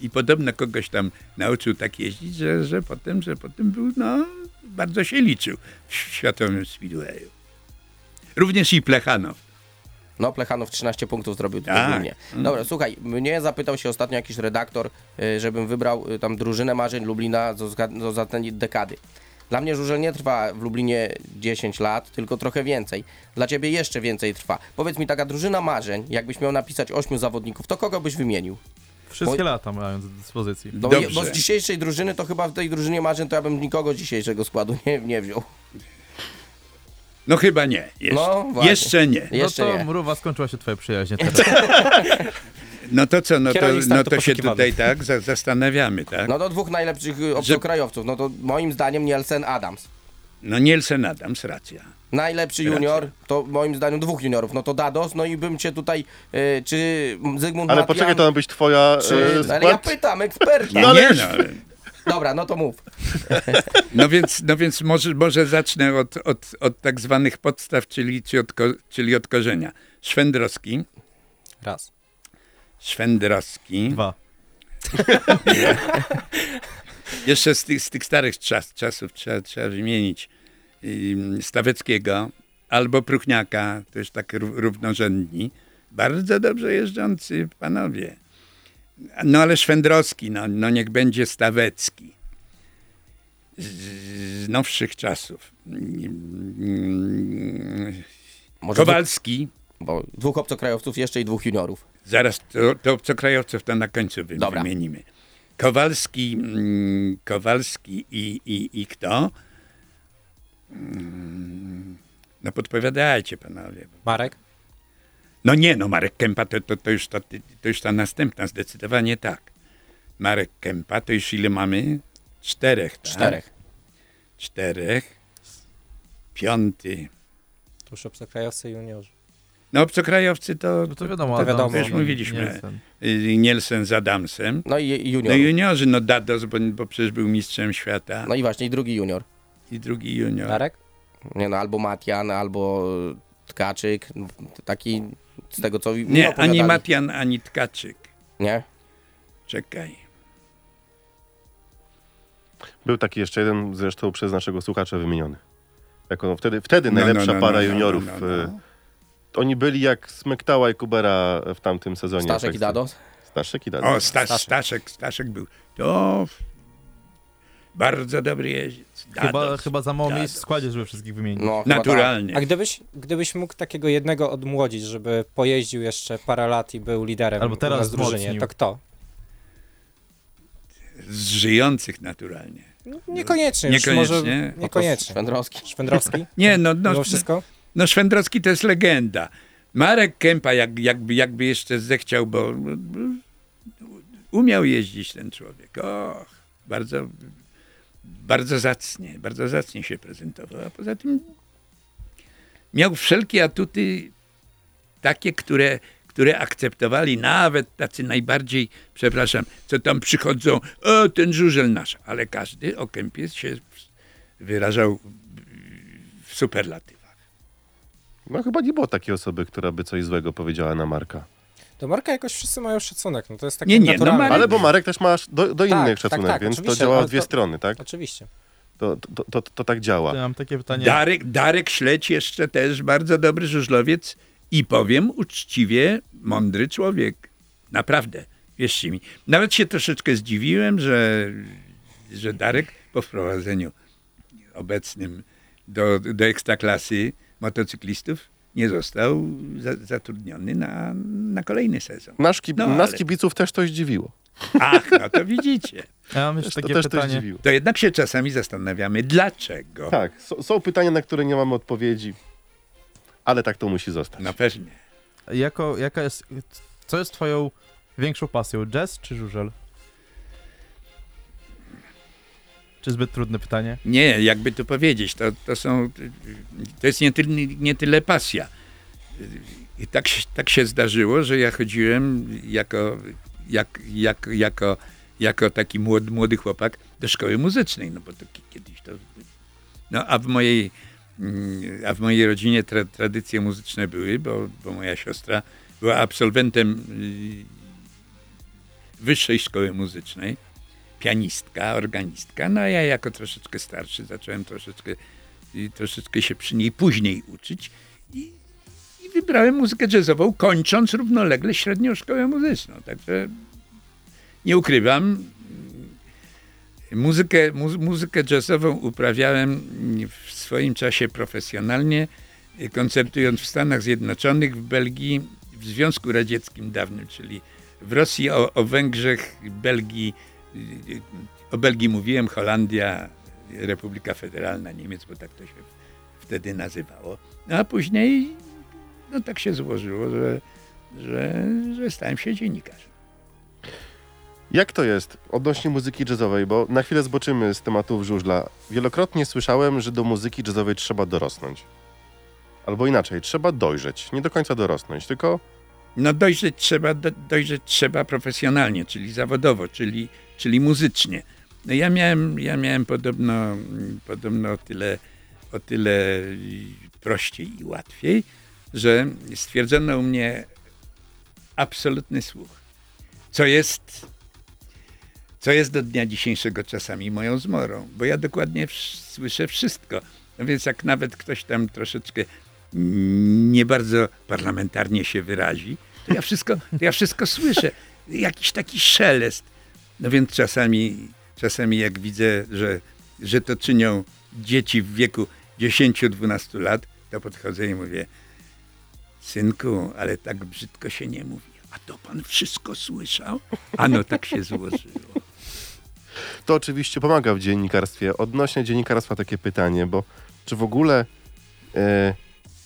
C: I podobno kogoś tam nauczył tak jeździć, że, że, potem, że potem był, no, bardzo się liczył w światowym speedwayu. Również i Plechanow.
E: No, Plechanów 13 punktów zrobił
C: Tak.
E: ogólnie. Dobra, słuchaj, mnie zapytał się ostatnio jakiś redaktor, y, żebym wybrał y, tam drużynę marzeń Lublina za, za, za te dekady. Dla mnie żużel nie trwa w Lublinie 10 lat, tylko trochę więcej. Dla ciebie jeszcze więcej trwa. Powiedz mi, taka drużyna marzeń, jakbyś miał napisać 8 zawodników, to kogo byś wymienił?
A: Wszystkie
E: Bo-
A: lata mając do dyspozycji.
E: No,
C: Dobrze.
E: bo z dzisiejszej drużyny, to chyba w tej drużynie marzeń, to ja bym nikogo z dzisiejszego składu nie, nie wziął.
C: No chyba nie. Jeszcze,
E: No, właśnie.
C: jeszcze nie.
E: Jeszcze
A: no to
E: nie.
A: mruwa skończyła się twoja przyjaźń teraz.
C: No to co, no to, no
D: to
C: to się tutaj tak za, zastanawiamy, tak?
E: No do dwóch najlepszych y, obcokrajowców, no to moim zdaniem Nielsen Adams.
C: No Nielsen Adams, racja.
E: Najlepszy
C: Racja.
E: junior, to moim zdaniem dwóch juniorów, no to Dados, no i bym cię tutaj, y, czy Zygmunt
B: Ale
E: Matian,
B: poczekaj, to ma być twoja
E: czy,
B: e,
E: Ale ja
B: skład?
E: pytam, eksperta.
B: No ale
C: nie,
B: już-
C: no, ale-
E: Dobra, no to mów.
C: no więc, no więc może, może zacznę od, od, od tak zwanych podstaw, czyli, czyli, od, ko, czyli od korzenia. Szwendrowski,
D: Raz.
C: Szwendrowski,
A: Dwa.
C: Jeszcze z tych, z tych starych czas, czasów trzeba, trzeba wymienić ym, Staweckiego albo Pruchniaka, to już tak ró- równorzędni. Bardzo dobrze jeżdżący panowie. No ale Szwendrowski, no, no niech będzie Stawecki. Z, z nowszych czasów.
E: Może
C: Kowalski,
E: Dwóch, bo dwóch obcokrajowców jeszcze i dwóch juniorów.
C: Zaraz to, to obcokrajowców to na końcu
E: Dobra.
C: wymienimy. Kowalski, mm, Kowalski i, i, i kto? Mm, No podpowiadajcie panowie.
D: Marek?
C: No nie, no Marek Kępa to, to, to, już, to, to już ta następna, zdecydowanie tak. Marek Kępa to już ile mamy? Czterech, tak?
E: Czterech.
C: Czterech. Piąty.
D: To już obcokrajowcy i juniorzy.
C: No obcokrajowcy to,
A: No to wiadomo,
D: To wiadomo.
C: Też mówiliśmy.
A: Nielsen.
C: y, Nielsen z Adamsem.
E: No i i
C: No
E: junior.
C: juniorzy, no Dados, bo, bo przecież był mistrzem świata.
E: No i właśnie, i drugi junior.
C: I drugi junior.
D: Marek?
E: Nie no, albo Matian, albo Tkaczyk, taki z tego co mi
C: Nie, ani. Matian, ani Tkaczyk.
E: Nie?
C: Czekaj.
B: Był taki jeszcze jeden, zresztą przez naszego słuchacza wymieniony. Jako wtedy, wtedy
C: No, no,
B: najlepsza
C: no,
B: para
C: no, no,
B: juniorów.
C: no, no.
B: e, Oni byli jak Smektała i Kubera w tamtym sezonie.
E: Staszek
B: Tak,
E: i Dado?
B: Staszek i Dado.
C: O, Stasz,
D: Staszek.
C: Staszek, Staszek był. To bardzo dobry jeździec.
A: Chyba, chyba za mało miejsc w składzie, żeby wszystkich wymienić.
E: No, chyba
C: Naturalnie.
D: A gdybyś, gdybyś mógł takiego jednego odmłodzić, żeby pojeździł jeszcze parę lat i był liderem
A: Albo teraz
D: u nas w drużynie,
A: wzmocnił.
D: to kto?
C: Z żyjących naturalnie.
D: No, Niekoniecznie. już
C: Niekoniecznie.
D: Może, niekoniecznie.
E: Szwendrowski.
D: Szwendrowski?
C: Nie, no, no,
D: Mimo wszystko?
C: no Szwendrowski to jest legenda. Marek Kępa jak, jakby, jakby jeszcze zechciał, bo bo umiał jeździć ten człowiek. Och, bardzo, bardzo zacnie, bardzo zacnie się prezentował. A poza tym miał wszelkie atuty takie, które, które akceptowali nawet tacy najbardziej, przepraszam, co tam przychodzą, o, ten żużel nasz. Ale każdy o Kępie się wyrażał w superlatywach.
B: No chyba nie było takiej osoby, która by coś złego powiedziała na Marka.
D: Do Marka jakoś wszyscy mają szacunek, no to jest takie
C: Nie, nie, no
D: naturalne.
C: Marek-
B: Ale bo Marek też ma do, do
D: Tak,
B: innych
D: tak,
B: szacunek,
D: tak,
B: więc to
D: oczywiście,
B: działa
D: ale
B: w dwie
D: to-
B: strony, tak?
D: Oczywiście.
B: To, to, to, to tak działa.
A: Ja mam takie pytanie.
C: Darek, Darek Śledź jeszcze też bardzo dobry żużlowiec i powiem uczciwie, mądry człowiek. Naprawdę, wierzcie mi. Nawet się troszeczkę zdziwiłem, że, że Darek po wprowadzeniu obecnym do, do ekstraklasy motocyklistów nie został za, zatrudniony na, na kolejny sezon.
B: Nasz kib-
C: No,
B: Nas
C: ale-
B: kibiców też to zdziwiło.
C: Ach, no to widzicie.
A: Ja mam jeszcze
B: to
A: takie
B: też to
A: pytanie.
B: zdziwiło.
C: To jednak się czasami zastanawiamy, dlaczego.
B: Tak, są, są pytania, na które nie mamy odpowiedzi, ale tak to musi zostać.
C: No pewnie.
A: Jako, jaka jest, co jest twoją większą pasją? Jazz czy żużel? Czy zbyt trudne pytanie?
C: Nie, jakby to powiedzieć, to, to są, to jest nie, ty, nie tyle pasja. I tak tak się zdarzyło, że ja chodziłem jako, jak, jak, jako, jako taki młody, młody chłopak do szkoły muzycznej, no bo to ki- kiedyś to... No a w mojej, mm, a w mojej rodzinie tra, tradycje muzyczne były, bo, bo moja siostra była absolwentem y, wyższej szkoły muzycznej pianistka, organistka. No a ja jako troszeczkę starszy zacząłem troszeczkę, i troszeczkę się przy niej później uczyć i, i wybrałem muzykę jazzową, kończąc równolegle średnią szkołę muzyczną. Także nie ukrywam, muzykę, mu, muzykę jazzową uprawiałem w swoim czasie profesjonalnie, koncertując w Stanach Zjednoczonych, w Belgii, w Związku Radzieckim dawnym, czyli w Rosji, o, o Węgrzech, Belgii, o Belgii mówiłem, Holandia, Republika Federalna Niemiec, bo tak to się wtedy nazywało. No a później no tak się złożyło, że, że, że stałem się dziennikarzem.
B: Jak to jest odnośnie muzyki jazzowej? Bo na chwilę zboczymy z tematów żużla. Wielokrotnie słyszałem, że do muzyki jazzowej trzeba dorosnąć. Albo inaczej, trzeba dojrzeć. Nie do końca dorosnąć, tylko
C: No dojrzeć trzeba, do, dojrzeć trzeba profesjonalnie, czyli zawodowo, czyli, czyli muzycznie. No ja miałem, ja miałem podobno, podobno o tyle, o tyle prościej i łatwiej, że stwierdzono u mnie absolutny słuch. Co jest, co jest do dnia dzisiejszego czasami moją zmorą, bo ja dokładnie słyszę wszystko. No więc jak nawet ktoś tam troszeczkę nie bardzo parlamentarnie się wyrazi, to ja wszystko, to ja wszystko słyszę. Jakiś taki szelest. No więc czasami, czasami jak widzę, że, że to czynią dzieci w wieku 10-12 lat, to podchodzę i mówię, synku, ale tak brzydko się nie mówi. A to pan wszystko słyszał? A no tak się złożyło.
B: to oczywiście pomaga w dziennikarstwie. Odnośnie dziennikarstwa takie pytanie, bo czy w ogóle e,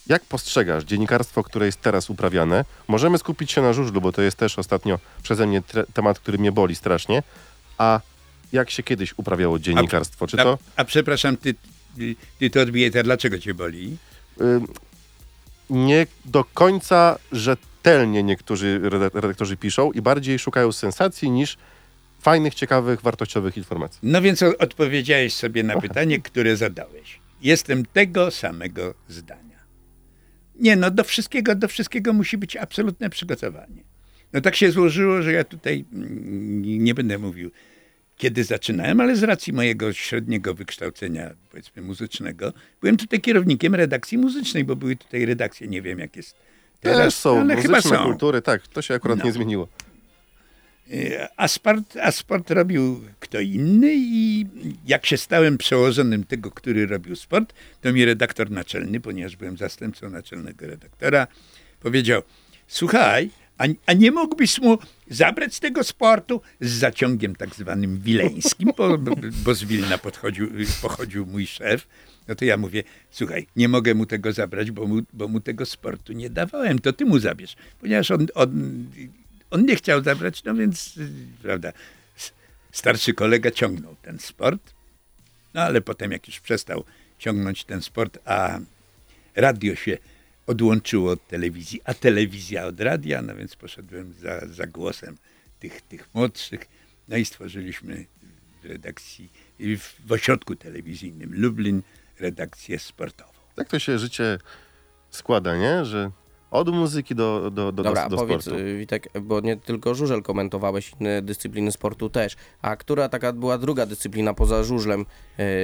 B: jak postrzegasz dziennikarstwo, które jest teraz uprawiane? Możemy skupić się na żużlu, bo to jest też ostatnio przeze mnie temat, który mnie boli strasznie. A jak się kiedyś uprawiało dziennikarstwo? Czy to...
C: A, a przepraszam, ty, ty, to odbijesz, a dlaczego cię boli?
B: nie do końca rzetelnie niektórzy reda- redaktorzy piszą i bardziej szukają sensacji niż fajnych, ciekawych, wartościowych informacji.
C: No więc odpowiedziałeś sobie na pytanie, które zadałeś. Jestem tego samego zdania. Nie, no do wszystkiego, do wszystkiego musi być absolutne przygotowanie. No tak się złożyło, że ja tutaj mm, nie będę mówił, kiedy zaczynałem, ale z racji mojego średniego wykształcenia, powiedzmy muzycznego, byłem tutaj kierownikiem redakcji muzycznej, bo były tutaj redakcje, nie wiem jak jest teraz,
B: Też są
C: ale chyba
B: muzyczne
C: są.
B: kultury, tak, to się akurat
C: No.
B: nie zmieniło.
C: Y, A sport, robił kto inny i jak się stałem przełożonym tego, który robił sport, to mi redaktor naczelny, ponieważ byłem zastępcą naczelnego redaktora, powiedział, słuchaj, a, a nie mógłbyś mu zabrać tego sportu z zaciągiem tak zwanym wileńskim, bo, bo z Wilna podchodził, pochodził mój szef, no to ja mówię, słuchaj, nie mogę mu tego zabrać, bo mu, bo mu tego sportu nie dawałem, to ty mu zabierz. Ponieważ on, on, on nie chciał zabrać, no więc, y, prawda, starszy kolega ciągnął ten sport, no ale potem jak już przestał ciągnąć ten sport, a radio się odłączyło od telewizji, a telewizja od radia, no więc poszedłem za, za głosem tych, tych młodszych, no i stworzyliśmy w redakcji, w, w ośrodku telewizyjnym Lublin redakcję sportową.
B: Tak to się życie składa, nie? Że od muzyki do, do, do,
E: Dobra,
B: do, do
E: powiedz
B: sportu.
E: y, Witek, bo nie tylko żużel komentowałeś, inne dyscypliny sportu też. A która taka była druga dyscyplina poza żużlem,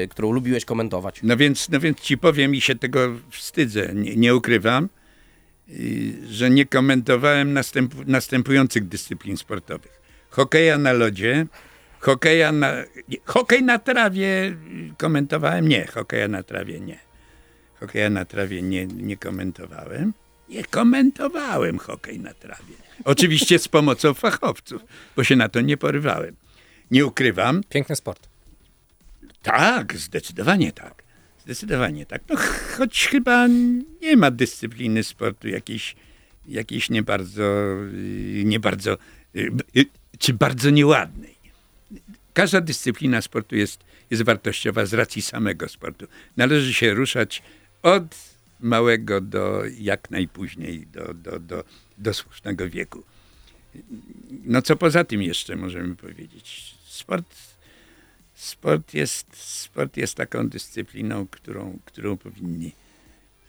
E: y, którą lubiłeś komentować?
C: No więc, no więc ci powiem i się tego wstydzę, nie, nie ukrywam, y, że nie komentowałem następ, następujących dyscyplin sportowych. Hokeja na lodzie, hokeja na... Nie, hokej na trawie komentowałem? Nie, hokeja na trawie nie. Hokeja na trawie nie, nie komentowałem. Nie komentowałem hokej na trawie. Oczywiście z pomocą fachowców, bo się na to nie porywałem. Nie ukrywam,
D: Piękny sport.
C: tak, zdecydowanie tak. Zdecydowanie tak. No, ch- choć chyba nie ma dyscypliny sportu jakiejś, jakiejś nie bardzo, y, nie bardzo, y, y, czy bardzo nieładnej. Każda dyscyplina sportu jest, jest wartościowa z racji samego sportu. Należy się ruszać od małego do jak najpóźniej, do, do, do, do słusznego wieku. No co poza tym jeszcze możemy powiedzieć? Sport Sport jest, sport jest taką dyscypliną, którą, którą powinni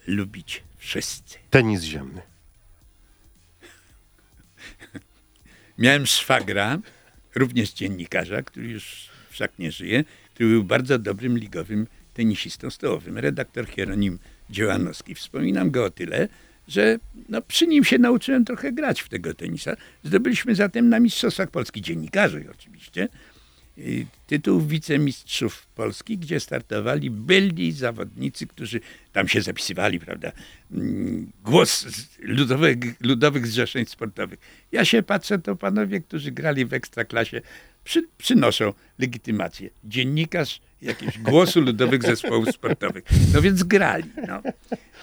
C: lubić wszyscy.
B: Tenis ziemny.
C: Miałem szwagra, również dziennikarza, który już wszak nie żyje, który był bardzo dobrym ligowym tenisistą stołowym, redaktor Hieronim Dziełanowski. Wspominam go o tyle, że no, przy nim się nauczyłem trochę grać w tego tenisa. Zdobyliśmy zatem na Mistrzostwach Polski dziennikarzy oczywiście tytuł wicemistrzów Polski, gdzie startowali byli zawodnicy, którzy tam się zapisywali, prawda, mm, głos ludowych, ludowych zrzeszeń sportowych. Ja się patrzę, to panowie, którzy grali w ekstraklasie, przy, przynoszą legitymację. Dziennikarz jakiegoś głosu ludowych zespołów sportowych. No więc grali. No,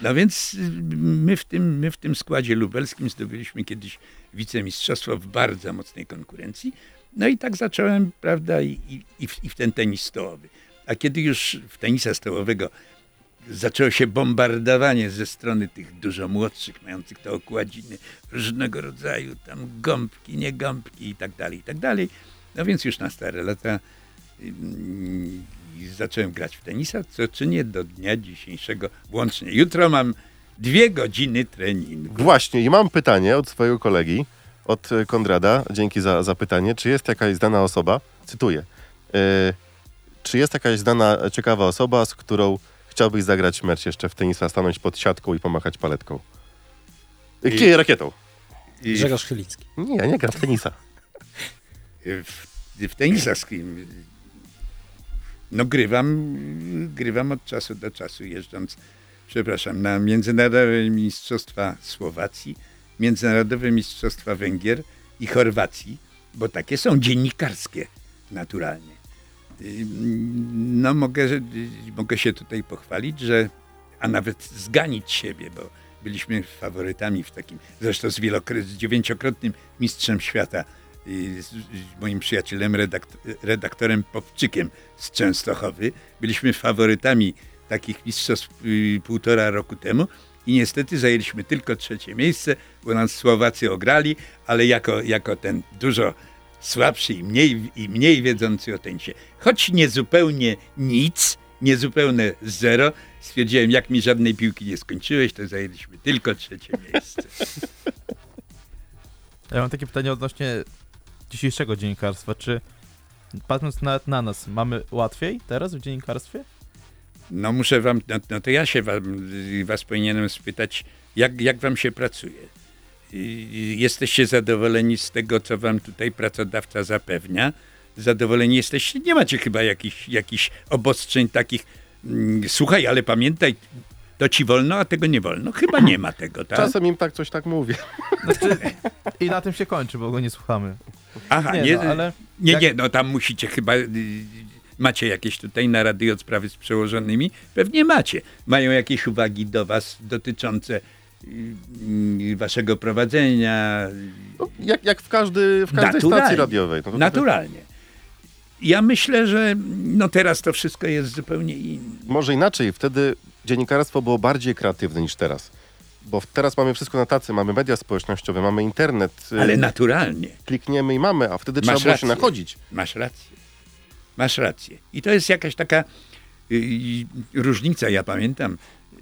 C: no więc y, my w, tym, my w tym składzie lubelskim zdobyliśmy kiedyś wicemistrzostwo w bardzo mocnej konkurencji. No i tak zacząłem, prawda, i, i, i, w, ten tenis stołowy. A kiedy już w tenisa stołowego zaczęło się bombardowanie ze strony tych dużo młodszych, mających te okładziny różnego rodzaju, tam gąbki, nie gąbki i tak dalej, i tak dalej. No więc już na stare lata i zacząłem grać w tenisa, co czynię do dnia dzisiejszego włącznie. Jutro mam dwie godziny treningu.
B: Właśnie, i mam pytanie od swojego kolegi, od Konrada. Dzięki za, za pytanie. Czy jest jakaś znana osoba, cytuję, e, czy jest jakaś znana, ciekawa osoba, z którą chciałbyś zagrać mecz jeszcze w tenisa, stanąć pod siatką i pomachać paletką? I...
C: I-
B: rakietą.
C: I
D: Grzegorz Chylicki.
B: Nie, ja nie gram w tenisa.
C: w, w tenisowskim no grywam, grywam od czasu do czasu, jeżdżąc, przepraszam, na Międzynarodowe Mistrzostwa Słowacji, Międzynarodowe Mistrzostwa Węgier i Chorwacji, bo takie są dziennikarskie naturalnie. No mogę, mogę się tutaj pochwalić, że, a nawet zganić siebie, bo byliśmy faworytami w takim, zresztą z, z dziewięciokrotnym mistrzem świata i z, z moim przyjacielem, redakt, redaktorem Popczykiem z Częstochowy. Byliśmy faworytami takich mistrzostw y, półtora roku temu i niestety zajęliśmy tylko trzecie miejsce, bo nas Słowacy ograli, ale jako, jako ten dużo słabszy i mniej, i mniej wiedzący o tenisie. Choć nie zupełnie nic, niezupełne zero. Stwierdziłem, jak mi żadnej piłki nie skończyłeś, to zajęliśmy tylko trzecie miejsce.
A: Ja mam takie pytanie odnośnie dzisiejszego dziennikarstwa. Czy patrząc nawet na nas, mamy łatwiej teraz w dziennikarstwie?
C: No muszę wam, no, no to ja się wam, was powinienem spytać, jak, jak wam się pracuje? Jesteście zadowoleni z tego, co wam tutaj pracodawca zapewnia? Zadowoleni jesteście? Nie macie chyba jakichś, jakichś obostrzeń takich, mm, słuchaj, ale pamiętaj, to ci wolno, a tego nie wolno. Chyba nie ma tego, tak?
B: Czasem im tak coś tak mówię.
A: Znaczy, I na tym się kończy, bo go nie słuchamy.
C: Aha,
A: Nie,
C: nie,
A: no, ale
C: nie,
A: jak-
C: nie, no tam musicie chyba, y, macie jakieś tutaj narady od sprawy z przełożonymi? Pewnie macie. Mają jakieś uwagi do was dotyczące y, y, waszego prowadzenia,
B: No, jak, jak w, każdy, w każdej
C: Naturalnie.
B: stacji radiowej. No
C: naturalnie. Ja myślę, że no teraz to wszystko jest zupełnie inne.
B: Może inaczej, wtedy dziennikarstwo było bardziej kreatywne niż teraz. Bo teraz mamy wszystko na tacy, mamy media społecznościowe, mamy internet, y,
C: Ale naturalnie.
B: klikniemy i mamy, a wtedy
C: Masz
B: trzeba było
C: rację.
B: się nachodzić.
C: Masz rację. Masz rację. I to jest jakaś taka y, y, różnica. Ja pamiętam, y,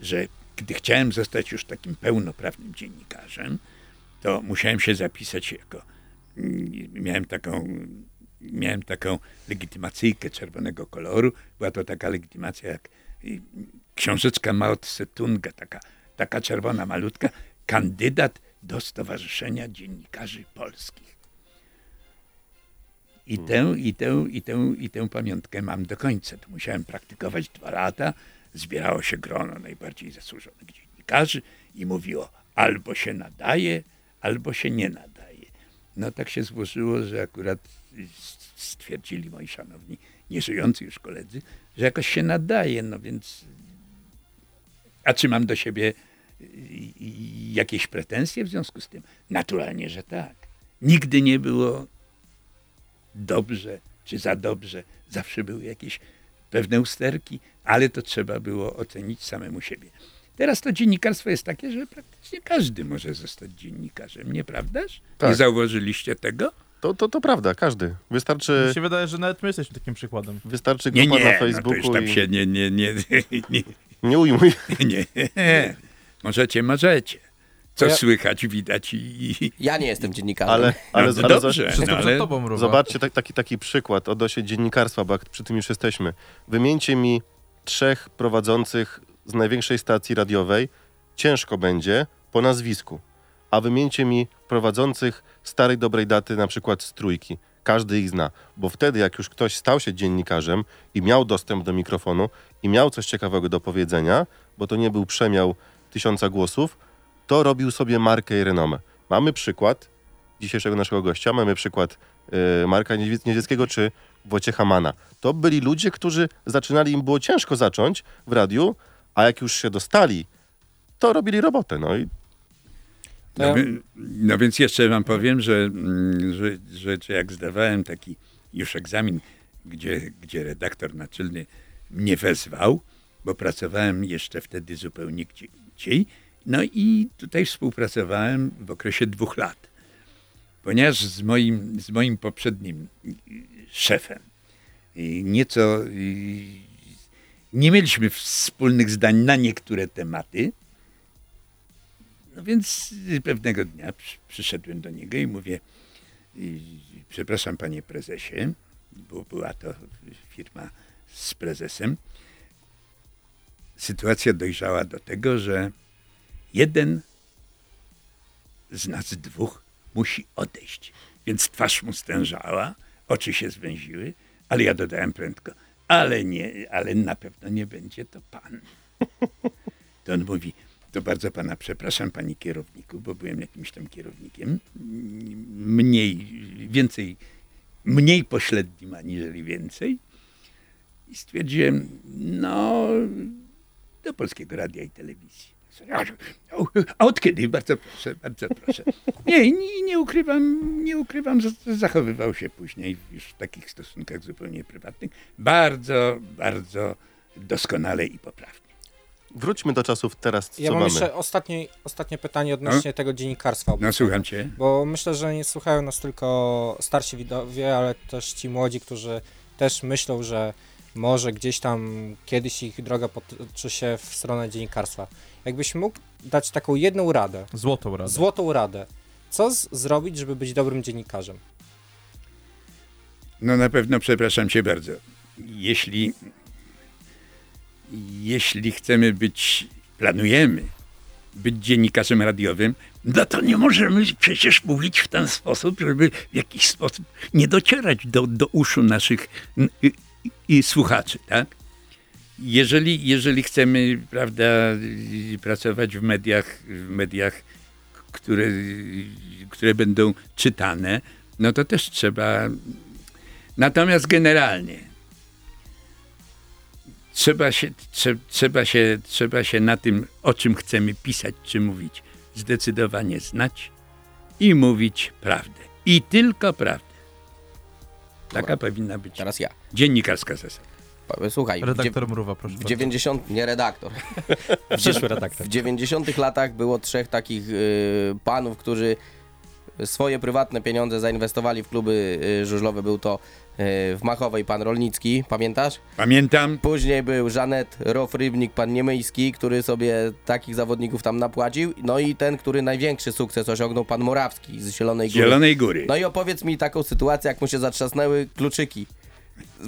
C: że gdy chciałem zostać już takim pełnoprawnym dziennikarzem, to musiałem się zapisać jako. Miałem taką, miałem taką legitymacyjkę czerwonego koloru. Była to taka legitymacja jak książeczka Mao Tse-tunga, taka, taka czerwona malutka. Kandydat do Stowarzyszenia Dziennikarzy Polskich. I tę, i, tę, i, tę, I tę pamiątkę mam do końca. To musiałem praktykować dwa lata. Zbierało się grono najbardziej zasłużonych dziennikarzy i mówiło albo się nadaje, albo się nie nadaje. No tak się złożyło, że akurat stwierdzili moi szanowni, nieżyjący już koledzy, że jakoś się nadaje, no więc... A czy mam do siebie y, y, jakieś pretensje w związku z tym? Naturalnie, że tak. Nigdy nie było dobrze czy za dobrze. Zawsze były jakieś pewne usterki, ale to trzeba było ocenić samemu siebie. Teraz to dziennikarstwo jest takie, że praktycznie każdy może zostać dziennikarzem, nieprawdaż?
B: Tak.
C: Nie zauważyliście tego?
B: To, to, to prawda, każdy. Wystarczy,
A: Mi się wydaje, że nawet my jesteśmy takim przykładem.
B: wystarczy
C: Nie,
B: grupa
C: nie,
B: na
C: no to
B: Facebooku
C: już tam
B: i
C: się nie, nie, nie, nie,
B: nie ujmuj.
C: nie. Możecie, możecie. Co
D: Ja-
C: słychać, widać i...
E: Ja nie jestem dziennikarzem.
B: Ale, ale,
C: no,
B: ale
C: dobrze,
A: Wszystko
C: no,
A: przed
C: ale
A: tobą, Ruba.
B: Zobaczcie tak, taki, taki przykład odnośnie dziennikarstwa, bo jak przy tym już jesteśmy. Wymieńcie mi trzech prowadzących z największej stacji radiowej. Ciężko będzie po nazwisku. A wymieńcie mi prowadzących starej dobrej daty, na przykład z trójki. Każdy ich zna, bo wtedy jak już ktoś stał się dziennikarzem i miał dostęp do mikrofonu i miał coś ciekawego do powiedzenia, bo to nie był przemiał tysiąca głosów, to robił sobie markę i renomę. Mamy przykład dzisiejszego naszego gościa, mamy przykład y, Marka Niedźwie- Niedźwieckiego czy Wojciecha Mana. To byli ludzie, którzy zaczynali, im było ciężko zacząć w radiu, a jak już się dostali, to robili robotę. No i
C: No, wi- no więc jeszcze wam powiem, że, mm, że, że, że jak zdawałem taki już egzamin, gdzie, gdzie redaktor naczelny mnie wezwał, bo pracowałem jeszcze wtedy zupełnie gdzie indziej, no i tutaj współpracowałem w okresie dwóch lat. Ponieważ z moim, z moim poprzednim y, szefem y, nieco y, nie mieliśmy wspólnych zdań na niektóre tematy, no więc pewnego dnia przy, przyszedłem do niego i mówię, przepraszam panie prezesie, bo była to firma z prezesem. Sytuacja dojrzała do tego, że jeden z nas dwóch musi odejść. Więc twarz mu stężała, oczy się zwęziły, ale ja dodałem prędko, ale nie, ale na pewno nie będzie to pan. To on mówi, to bardzo pana przepraszam, panie kierowniku, bo byłem jakimś tam kierownikiem. Mniej, więcej, mniej pośrednim aniżeli więcej. I stwierdziłem, no, do Polskiego Radia i Telewizji. A od kiedy? Bardzo proszę, bardzo proszę. Nie, nie, nie ukrywam, nie ukrywam, że zachowywał się później już w takich stosunkach zupełnie prywatnych. Bardzo, bardzo doskonale i poprawnie.
B: wróćmy do czasów teraz, co
D: Ja mam
B: mamy.
D: jeszcze ostatnie, ostatnie pytanie odnośnie tego dziennikarstwa.
C: No słucham cię.
D: Bo myślę, że nie słuchają nas tylko starsi widowie, ale też ci młodzi, którzy też myślą, że może gdzieś tam kiedyś ich droga potoczy się w stronę dziennikarstwa. Jakbyś mógł dać taką jedną radę,
A: Złotą radę.
D: złotą radę, co z- zrobić, żeby być dobrym dziennikarzem?
C: No na pewno przepraszam cię bardzo. Jeśli, jeśli chcemy być, planujemy być dziennikarzem radiowym, no to nie możemy przecież mówić w ten sposób, żeby w jakiś sposób nie docierać do, do uszu naszych n- i, słuchaczy, tak? Jeżeli, jeżeli chcemy, prawda, pracować w mediach, w mediach, które, które będą czytane, no to też trzeba Natomiast generalnie trzeba się, trze, trzeba, się, trzeba się na tym, o czym chcemy pisać czy mówić, zdecydowanie znać i mówić prawdę. I tylko prawdę. Taka powinna być
E: Teraz ja.
C: dziennikarska zasada.
E: Pa- Słuchaj, w, dziew-
A: Redaktor Mruwa, proszę
E: w
A: bardzo.
E: 90... Nie redaktor.
D: Przyszły redaktor.
E: W 90 latach było trzech takich y, panów, którzy swoje prywatne pieniądze zainwestowali w kluby y, żużlowe. Był to y, w Machowej pan Rolnicki, pamiętasz?
C: Pamiętam,
E: Później był Żanet Rof-Rybnik, pan Niemyjski, który sobie takich zawodników tam napłacił. No i ten, który największy sukces osiągnął, pan Morawski z Zielonej Góry.
C: Zielonej Góry.
E: No i opowiedz mi taką sytuację, jak mu się zatrzasnęły kluczyki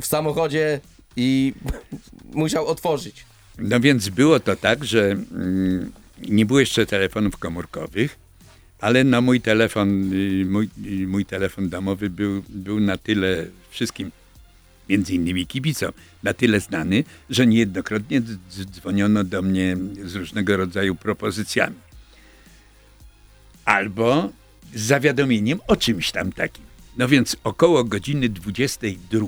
E: w samochodzie i musiał otworzyć.
C: No więc było to tak, że mm, nie było jeszcze telefonów komórkowych, ale no mój telefon, y, mój, y, mój telefon domowy był, był na tyle wszystkim, między innymi kibicom, na tyle znany, że niejednokrotnie dz- dz- dzwoniono do mnie z różnego rodzaju propozycjami. Albo z zawiadomieniem o czymś tam takim. No więc około godziny 22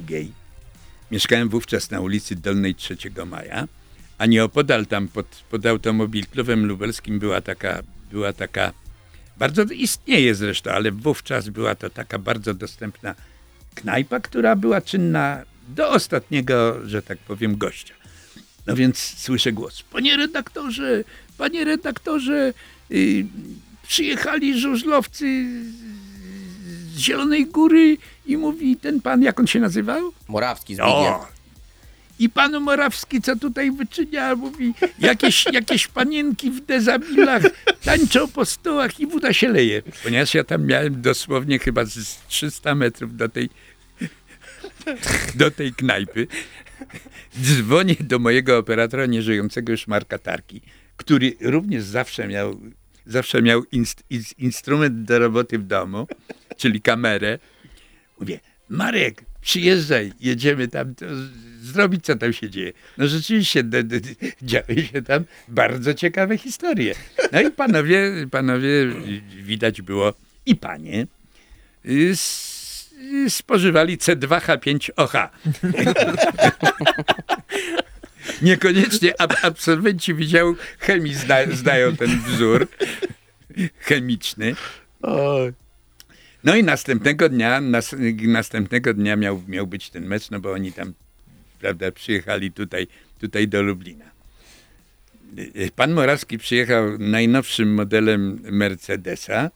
C: mieszkałem wówczas na ulicy Dolnej 3 Maja, a nieopodal tam pod, pod lubelskim była taka, była taka, bardzo istnieje zresztą, ale wówczas była to taka bardzo dostępna knajpa, która była czynna do ostatniego, że tak powiem, gościa. No więc słyszę głos. Panie redaktorze, panie redaktorze, yy, przyjechali żużlowcy z Zielonej Góry i mówi ten pan, jak on się nazywał?
E: Morawski, Zbigniew.
C: O! I pan Morawski, co tutaj wyczynia, mówi, jakieś, jakieś panienki w dezabilach tańczą po stołach i woda się leje. Ponieważ ja tam miałem dosłownie chyba z 300 metrów do tej, do tej knajpy, dzwonię do mojego operatora nieżyjącego już Marka Tarki, który również zawsze miał, zawsze miał inst, ins- instrument do roboty w domu, czyli kamerę. Mówię, Marek, przyjeżdżaj, jedziemy tam to zrobić, co tam się dzieje. No rzeczywiście d- działy się tam bardzo ciekawe historie. No i panowie, panowie, widać było, i panie, s- spożywali C2H5OH. Niekoniecznie ab absolwenci Wydziału Chemii zna znają ten wzór chemiczny. No i następnego dnia, nas, następnego dnia miał, miał być ten mecz, no bo oni tam, prawda, przyjechali tutaj, tutaj do Lublina. Pan Morawski przyjechał najnowszym modelem Mercedesa,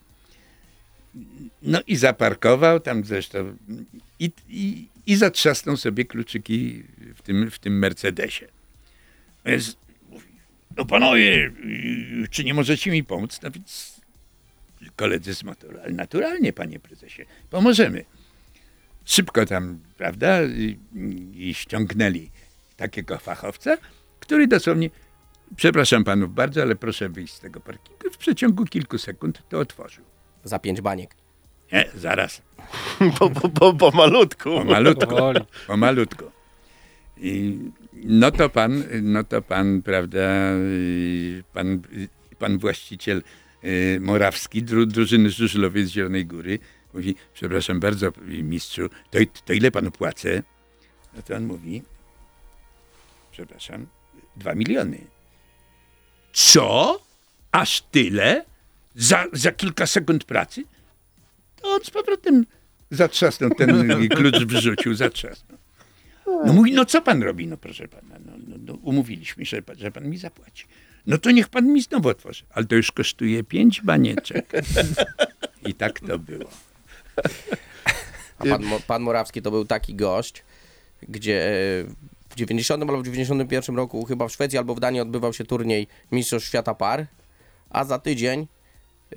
C: no i zaparkował tam zresztą i, i, i zatrzasnął sobie kluczyki w tym, w tym Mercedesie. Więc no panowie, czy nie możecie mi pomóc? No więc koledzy z motoru, ale naturalnie, panie prezesie, pomożemy. Szybko tam, prawda, i, i ściągnęli takiego fachowca, który dosłownie, przepraszam panów bardzo, ale proszę wyjść z tego parkingu. W przeciągu kilku sekund to otworzył.
E: Za pięć baniek.
C: Nie, zaraz,
B: Po, po, po, po malutku.
C: pomalutku,
D: Powoli.
C: pomalutku. I no to pan, no to pan, prawda, y, pan, y, pan właściciel y, Morawski, dru, drużyny żużlowej z Zielonej Góry, mówi, przepraszam bardzo, mistrzu, to, to ile panu płacę? No to on mówi, przepraszam, dwa miliony. Co? Aż tyle? Za, za kilka sekund pracy? To on z powrotem zatrzasnął ten klucz, wrzucił, zatrzasnął. No mówi, no co pan robi? No proszę pana, no, no, no umówiliśmy się, że pan, że pan mi zapłaci. No to niech pan mi znowu otworzy. Ale to już kosztuje pięć banieczek. I tak to było.
E: A pan, pan Morawski to był taki gość, gdzie e, w 90 albo w 91 roku chyba w Szwecji albo w Danii odbywał się turniej Mistrzostw Świata Par, a za tydzień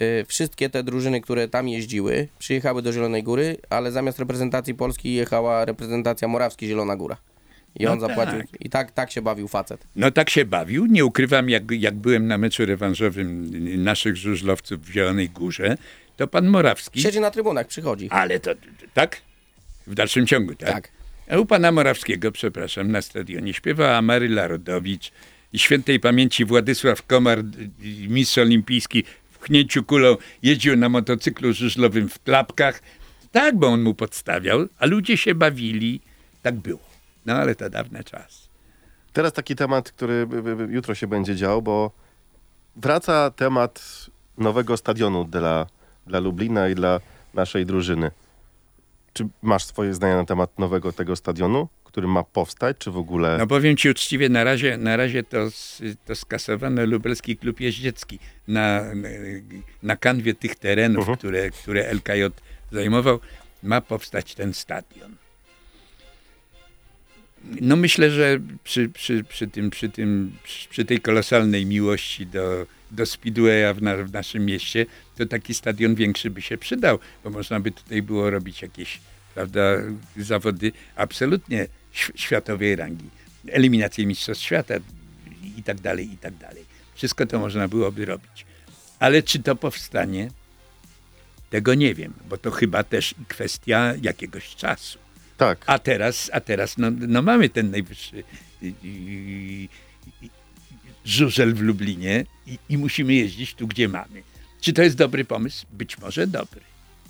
E: y, wszystkie te drużyny, które tam jeździły, przyjechały do Zielonej Góry, ale zamiast reprezentacji Polski jechała reprezentacja Morawski Zielona Góra. I
C: No
E: on zapłacił.
C: tak.
E: I tak, tak się bawił facet.
C: No tak się bawił. Nie ukrywam, jak, jak byłem na meczu rewanżowym naszych żużlowców w Zielonej Górze, to pan Morawski...
E: Siedzi na trybunach, przychodzi.
C: Ale to, tak? W dalszym ciągu, tak?
E: Tak.
C: A u pana Morawskiego, przepraszam, na stadionie śpiewała Maryla Rodowicz i świętej pamięci Władysław Komar, mistrz olimpijski w chnięciu kulą, jeździł na motocyklu żużlowym w klapkach. Tak, bo on mu podstawiał, a ludzie się bawili. Tak było. No ale to dawny czas.
B: Teraz taki temat, który jutro się będzie dział, bo wraca temat nowego stadionu dla, dla Lublina i dla naszej drużyny. Czy masz swoje zdania na temat nowego tego stadionu, który ma powstać, czy w ogóle...
C: No powiem ci uczciwie, na razie, na razie to, to skasowano lubelski klub jeździecki na, na kanwie tych terenów,
B: Mhm.
C: które, które LKJ zajmował, ma powstać ten stadion. No myślę, że przy, przy, przy, tym, przy, tym, przy tej kolosalnej miłości do, do Speedwaya w, na, w naszym mieście, to taki stadion większy by się przydał, bo można by tutaj było robić jakieś prawda, zawody absolutnie światowej rangi. Eliminacje Mistrzostw Świata i tak dalej, i tak dalej. Wszystko to można byłoby robić. Ale czy to powstanie? Tego nie wiem, bo to chyba też kwestia jakiegoś czasu.
B: Tak.
C: A teraz, a teraz no, no mamy ten najwyższy żużel w Lublinie i, i musimy jeździć tu, gdzie mamy. Czy to jest dobry pomysł? Być może dobry.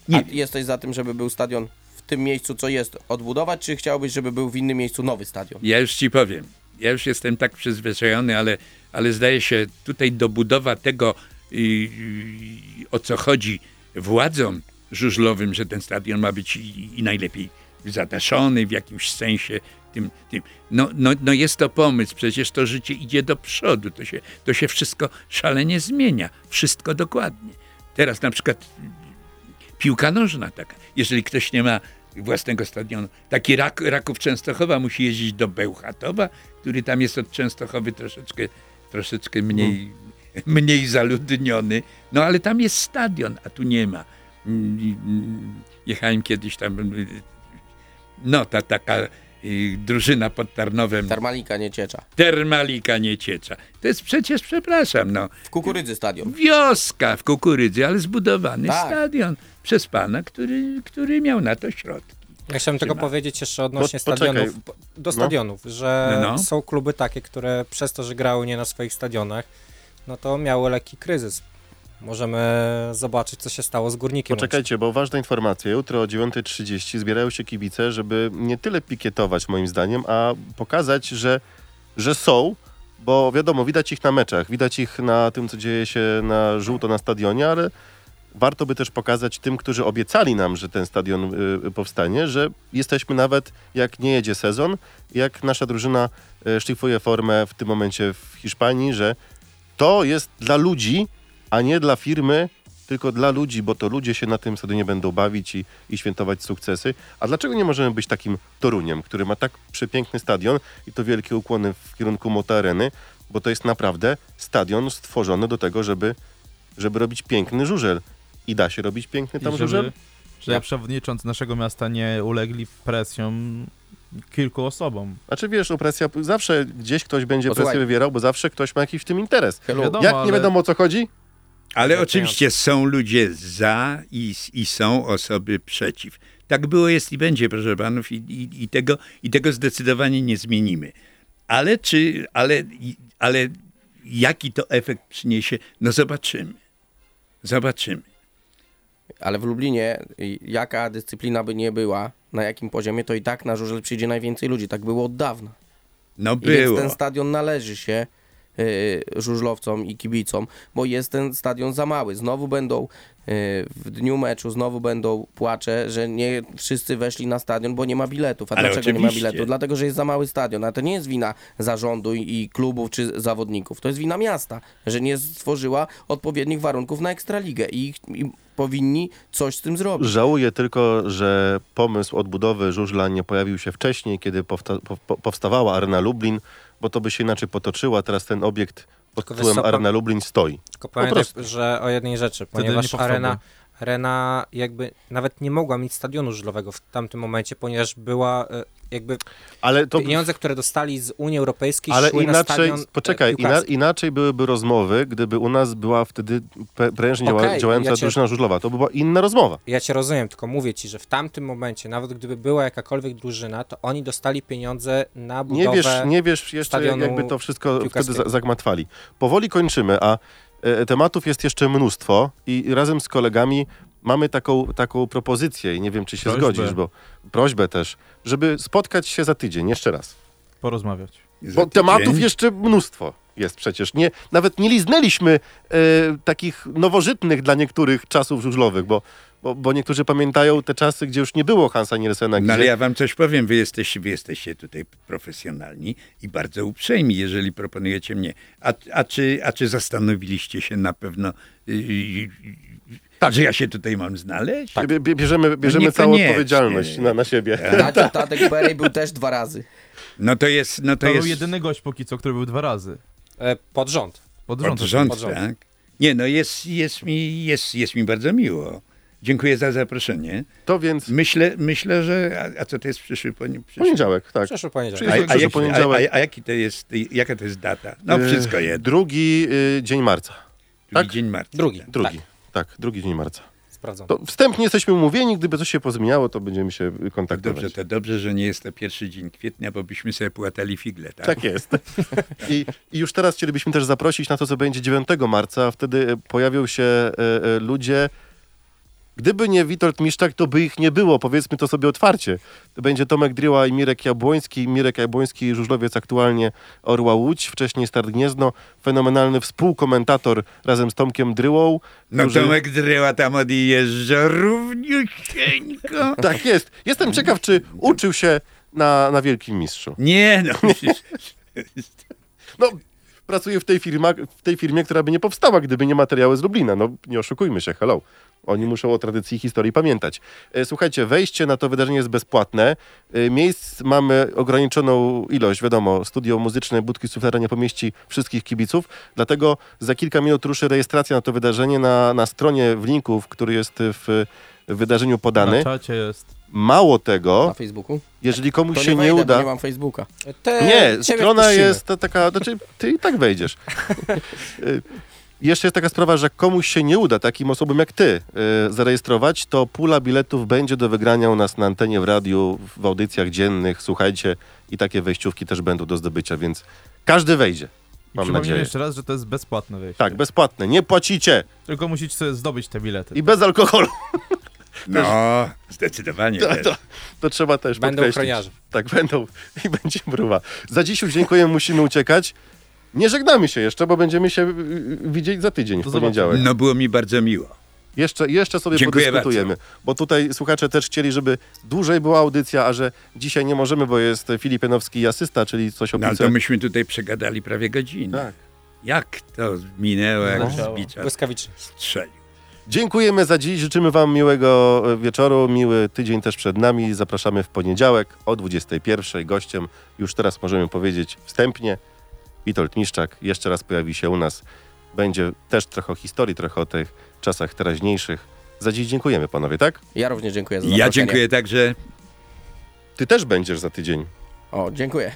C: Nie
E: jesteś za tym, żeby był stadion w tym miejscu, co jest, odbudować, czy chciałbyś, żeby był w innym miejscu nowy stadion?
C: Ja już ci powiem. Ja już jestem tak przyzwyczajony, ale, ale zdaje się tutaj dobudowa tego, o co chodzi władzom żużlowym, że ten stadion ma być i, i najlepiej zadaszony w jakimś sensie. Tym, tym. No, no, no jest to pomysł, przecież to życie idzie do przodu, to się, to się wszystko szalenie zmienia, wszystko dokładnie. Teraz na przykład piłka nożna taka. Jeżeli ktoś nie ma własnego stadionu, taki rak, Raków Częstochowa musi jeździć do Bełchatowa, który tam jest od Częstochowy troszeczkę, troszeczkę mniej, mniej zaludniony. No ale tam jest stadion, a tu nie ma. Mm, mm, Jechałem kiedyś tam, no ta taka y, drużyna pod Tarnowem,
E: Termalika nie ciecza.
C: Termalika Nieciecza. To jest przecież, przepraszam, no,
E: W Kukurydzy stadion.
C: wioska w Kukurydzy, ale zbudowany
E: Tak.
C: stadion przez pana, który, który miał na to środki.
D: Ja chciałem tylko powiedzieć jeszcze odnośnie
B: Po- poczekaj.
D: stadionów. po- Do stadionów, że
C: No, no.
D: są kluby takie, które przez to, że grały nie na swoich stadionach, no to miały lekki kryzys. Możemy zobaczyć, co się stało z górnikiem.
B: Poczekajcie, bo ważna informacja. Jutro o 9.30 zbierają się kibice, żeby nie tyle pikietować moim zdaniem, a pokazać, że, że są, bo wiadomo, widać ich na meczach, widać ich na tym, co dzieje się na żółto na stadionie, ale warto by też pokazać tym, którzy obiecali nam, że ten stadion y, powstanie, że jesteśmy nawet, jak nie jedzie sezon, jak nasza drużyna y, szlifuje formę w tym momencie w Hiszpanii, że to jest dla ludzi, a nie dla firmy, tylko dla ludzi, bo to ludzie się na tym stadionie będą bawić i, i świętować sukcesy. A dlaczego nie możemy być takim Toruniem, który ma tak przepiękny stadion i to wielkie ukłony w kierunku Motoreny, bo to jest naprawdę stadion stworzony do tego, żeby, żeby robić piękny żużel. I da się robić piękny tam
A: I
B: żużel?
A: żeby, żeby przewodniczący naszego miasta nie ulegli presjom kilku osobom.
B: Znaczy wiesz, opresja, zawsze gdzieś ktoś będzie
E: Posłuchaj.
B: presję wywierał, bo zawsze ktoś ma jakiś w tym interes.
A: Wiadomo,
B: Jak nie
A: ale-
B: wiadomo o co chodzi?
C: Ale oczywiście są ludzie za i, i są osoby przeciw. Tak było, jest i będzie, proszę panów, i, i, i, tego, i tego zdecydowanie nie zmienimy. Ale czy, ale, ale jaki to efekt przyniesie, no zobaczymy. Zobaczymy.
E: Ale w Lublinie, y, jaka dyscyplina by nie była, na jakim poziomie, to i tak na żużel przyjdzie najwięcej ludzi. Tak było od dawna.
C: No
E: I więc
C: było.
E: ten stadion należy się żużlowcom i kibicom, bo jest ten stadion za mały. Znowu będą y, w dniu meczu, znowu będą płacze, że nie wszyscy weszli na stadion, bo nie ma biletów. A
C: Ale
E: dlaczego nie ma
C: oczywiście.
E: biletów? Dlatego, że jest za mały stadion. A to nie jest wina zarządu i, klubów czy zawodników. To jest wina miasta, że nie stworzyła odpowiednich warunków na Ekstraligę. I, i powinni coś z tym zrobić.
B: Żałuję tylko, że pomysł odbudowy żużla nie pojawił się wcześniej, kiedy powsta- po- po- powstawała Arena Lublin, bo to by się inaczej potoczyło, a teraz ten obiekt pod tytułem Arena Lublin stoi.
D: Tylko pamiętaj,
B: prostu.
D: że o jednej rzeczy, ponieważ
A: powstałby.
D: arena, arena jakby nawet nie mogła mieć stadionu żużlowego w tamtym momencie, ponieważ była e, jakby
B: Ale to...
D: pieniądze, które dostali z Unii Europejskiej
B: Ale
D: szły na
B: inaczej,
D: stadion e,
B: poczekaj, ina, inaczej byłyby rozmowy, gdyby u nas była wtedy prężnie
D: Okej,
B: działająca
D: ja cię-
B: drużyna żużlowa. To by była inna rozmowa.
D: Ja cię rozumiem, tylko mówię ci, że w tamtym momencie, nawet gdyby była jakakolwiek drużyna, to oni dostali pieniądze na budowę...
B: Nie wiesz, nie wiesz jeszcze, jakby to wszystko wtedy zagmatwali. Powoli kończymy, a tematów jest jeszcze mnóstwo i razem z kolegami mamy taką, taką propozycję i nie wiem, czy się
A: Prośbę.
B: zgodzisz, bo prośbę też, żeby spotkać się za tydzień, jeszcze raz.
A: Porozmawiać.
C: Za
B: Bo
C: tydzień.
B: tematów jeszcze mnóstwo jest przecież. Nie, nawet nie liznęliśmy e, takich nowożytnych dla niektórych czasów żużlowych, bo, bo, bo niektórzy pamiętają te czasy, gdzie już nie było Hansa Nielsena.
C: No
B: Gdzie...
C: ale ja wam coś powiem, wy jesteście, wy jesteście tutaj profesjonalni i bardzo uprzejmi, jeżeli proponujecie mnie. A, a, czy, a czy zastanowiliście się na pewno, yy, tak. że ja się tutaj mam znaleźć?
B: Bie- Bierzemy, bierzemy całą odpowiedzialność na, na siebie.
E: Tacio, Tatek Perej był też dwa razy.
C: No to jest, no to,
A: To był
C: jest
A: jedyny gość póki co, który był dwa razy.
D: E, pod rząd.
A: Pod
C: pod
A: rząd.
C: rząd,
D: pod rząd.
C: tak? Nie, no jest, jest, mi, jest, jest mi bardzo miło. Dziękuję za zaproszenie.
B: To więc
C: Myślę, myślę że... A, a co to jest przyszły, poni- przyszły
B: poniedziałek, tak.
D: Przeszły poniedziałek.
C: A,
B: Przyszły
C: a, jaki,
B: poniedziałek.
C: a, a, a jaki to jest, jaka to jest data? No
B: E,
C: wszystko jedno.
B: Drugi y, dzień marca.
C: Drugi
B: tak?
C: dzień marca.
D: Drugi.
B: Drugi. Tak. drugi dzień marca.
D: Sprawdzam.
B: To wstępnie jesteśmy umówieni, gdyby coś się pozmieniało, to będziemy się kontaktować.
C: Dobrze, to dobrze, że nie jest to pierwszy dzień kwietnia, bo byśmy sobie płatali figle, tak?
B: Tak jest. I, I już teraz chcielibyśmy też zaprosić na to, co będzie 9 marca, a wtedy pojawią się e, e, ludzie. Gdyby nie Witold Miszczak, to by ich nie było, powiedzmy to sobie otwarcie. To będzie Tomek Driła i Mirek Jabłoński. Mirek Jabłoński, żużlowiec aktualnie Orła Łódź, wcześniej Start Gniezno. Fenomenalny współkomentator razem z Tomkiem Dryłą.
C: No
B: którzy-
C: Tomek Dryła tam odjeżdża równiusieńko.
B: Tak jest. Jestem ciekaw, czy uczył się na, na Wielkim Mistrzu.
C: Nie no,
B: No, pracuję w tej, firma, w tej firmie, która by nie powstała, gdyby nie materiały z Lublina. No, nie oszukujmy się, hello. Oni muszą o tradycji historii pamiętać. E, Słuchajcie, wejście na to wydarzenie jest bezpłatne. E, Miejsc mamy ograniczoną ilość, wiadomo, studio muzyczne Budki Suflera nie pomieści wszystkich kibiców, dlatego za kilka minut ruszy rejestracja na to wydarzenie na, na stronie w linku, który jest w wydarzeniu podany.
A: Na czacie jest.
B: Mało tego,
E: Na Facebooku.
B: jeżeli komuś
E: To
B: się
E: nie,
B: nie
E: wejdę,
B: uda...
E: bo nie mam Facebooka.
D: Te,
B: Nie,
D: ciebie
B: strona
D: wpuścimy.
B: jest ta- taka, znaczy ty i tak wejdziesz. Y, Jeszcze jest taka sprawa, że komuś się nie uda, takim osobom jak ty, y, zarejestrować, to pula biletów będzie do wygrania u nas na antenie w radiu, w audycjach dziennych, słuchajcie, i takie wejściówki też będą do zdobycia, więc każdy wejdzie.
A: I
B: Mam nadzieję.
A: jeszcze raz, że to jest bezpłatne wejście.
B: Tak, bezpłatne, nie płacicie
A: Tylko musicie sobie zdobyć te bilety.
B: i bez alkoholu.
C: no zdecydowanie.
B: To, to, to trzeba też
D: Będą
B: podkreślić.
D: ochroniarze.
B: Tak, będą i będzie mruwa. Za dziś już dziękuję, musimy uciekać. Nie żegnamy się jeszcze, bo będziemy się y, y, widzieć za tydzień, w poniedziałek.
C: No było mi bardzo miło.
B: Jeszcze, jeszcze sobie
C: Dziękuję
B: podyskutujemy, bo tutaj słuchacze też chcieli, żeby dłużej była audycja, a że dzisiaj nie możemy, bo jest Filip Janowski i asysta, czyli coś o
C: No to myśmy tutaj przegadali prawie godzinę.
B: Tak.
C: Jak to minęło, jak
A: No.
C: z bicza
D: Błyskawicznie.
C: strzelił.
B: Dziękujemy za dziś, życzymy wam miłego e, wieczoru, miły tydzień też przed nami. Zapraszamy w poniedziałek o 21.00. Gościem już teraz możemy powiedzieć wstępnie Witold Miszczak jeszcze raz pojawi się u nas. Będzie też trochę o historii, trochę o tych czasach teraźniejszych. Za dziś dziękujemy panowie, tak?
E: Ja również dziękuję za
C: Ja dziękuję także
B: Ty też będziesz za tydzień.
E: O, dziękuję.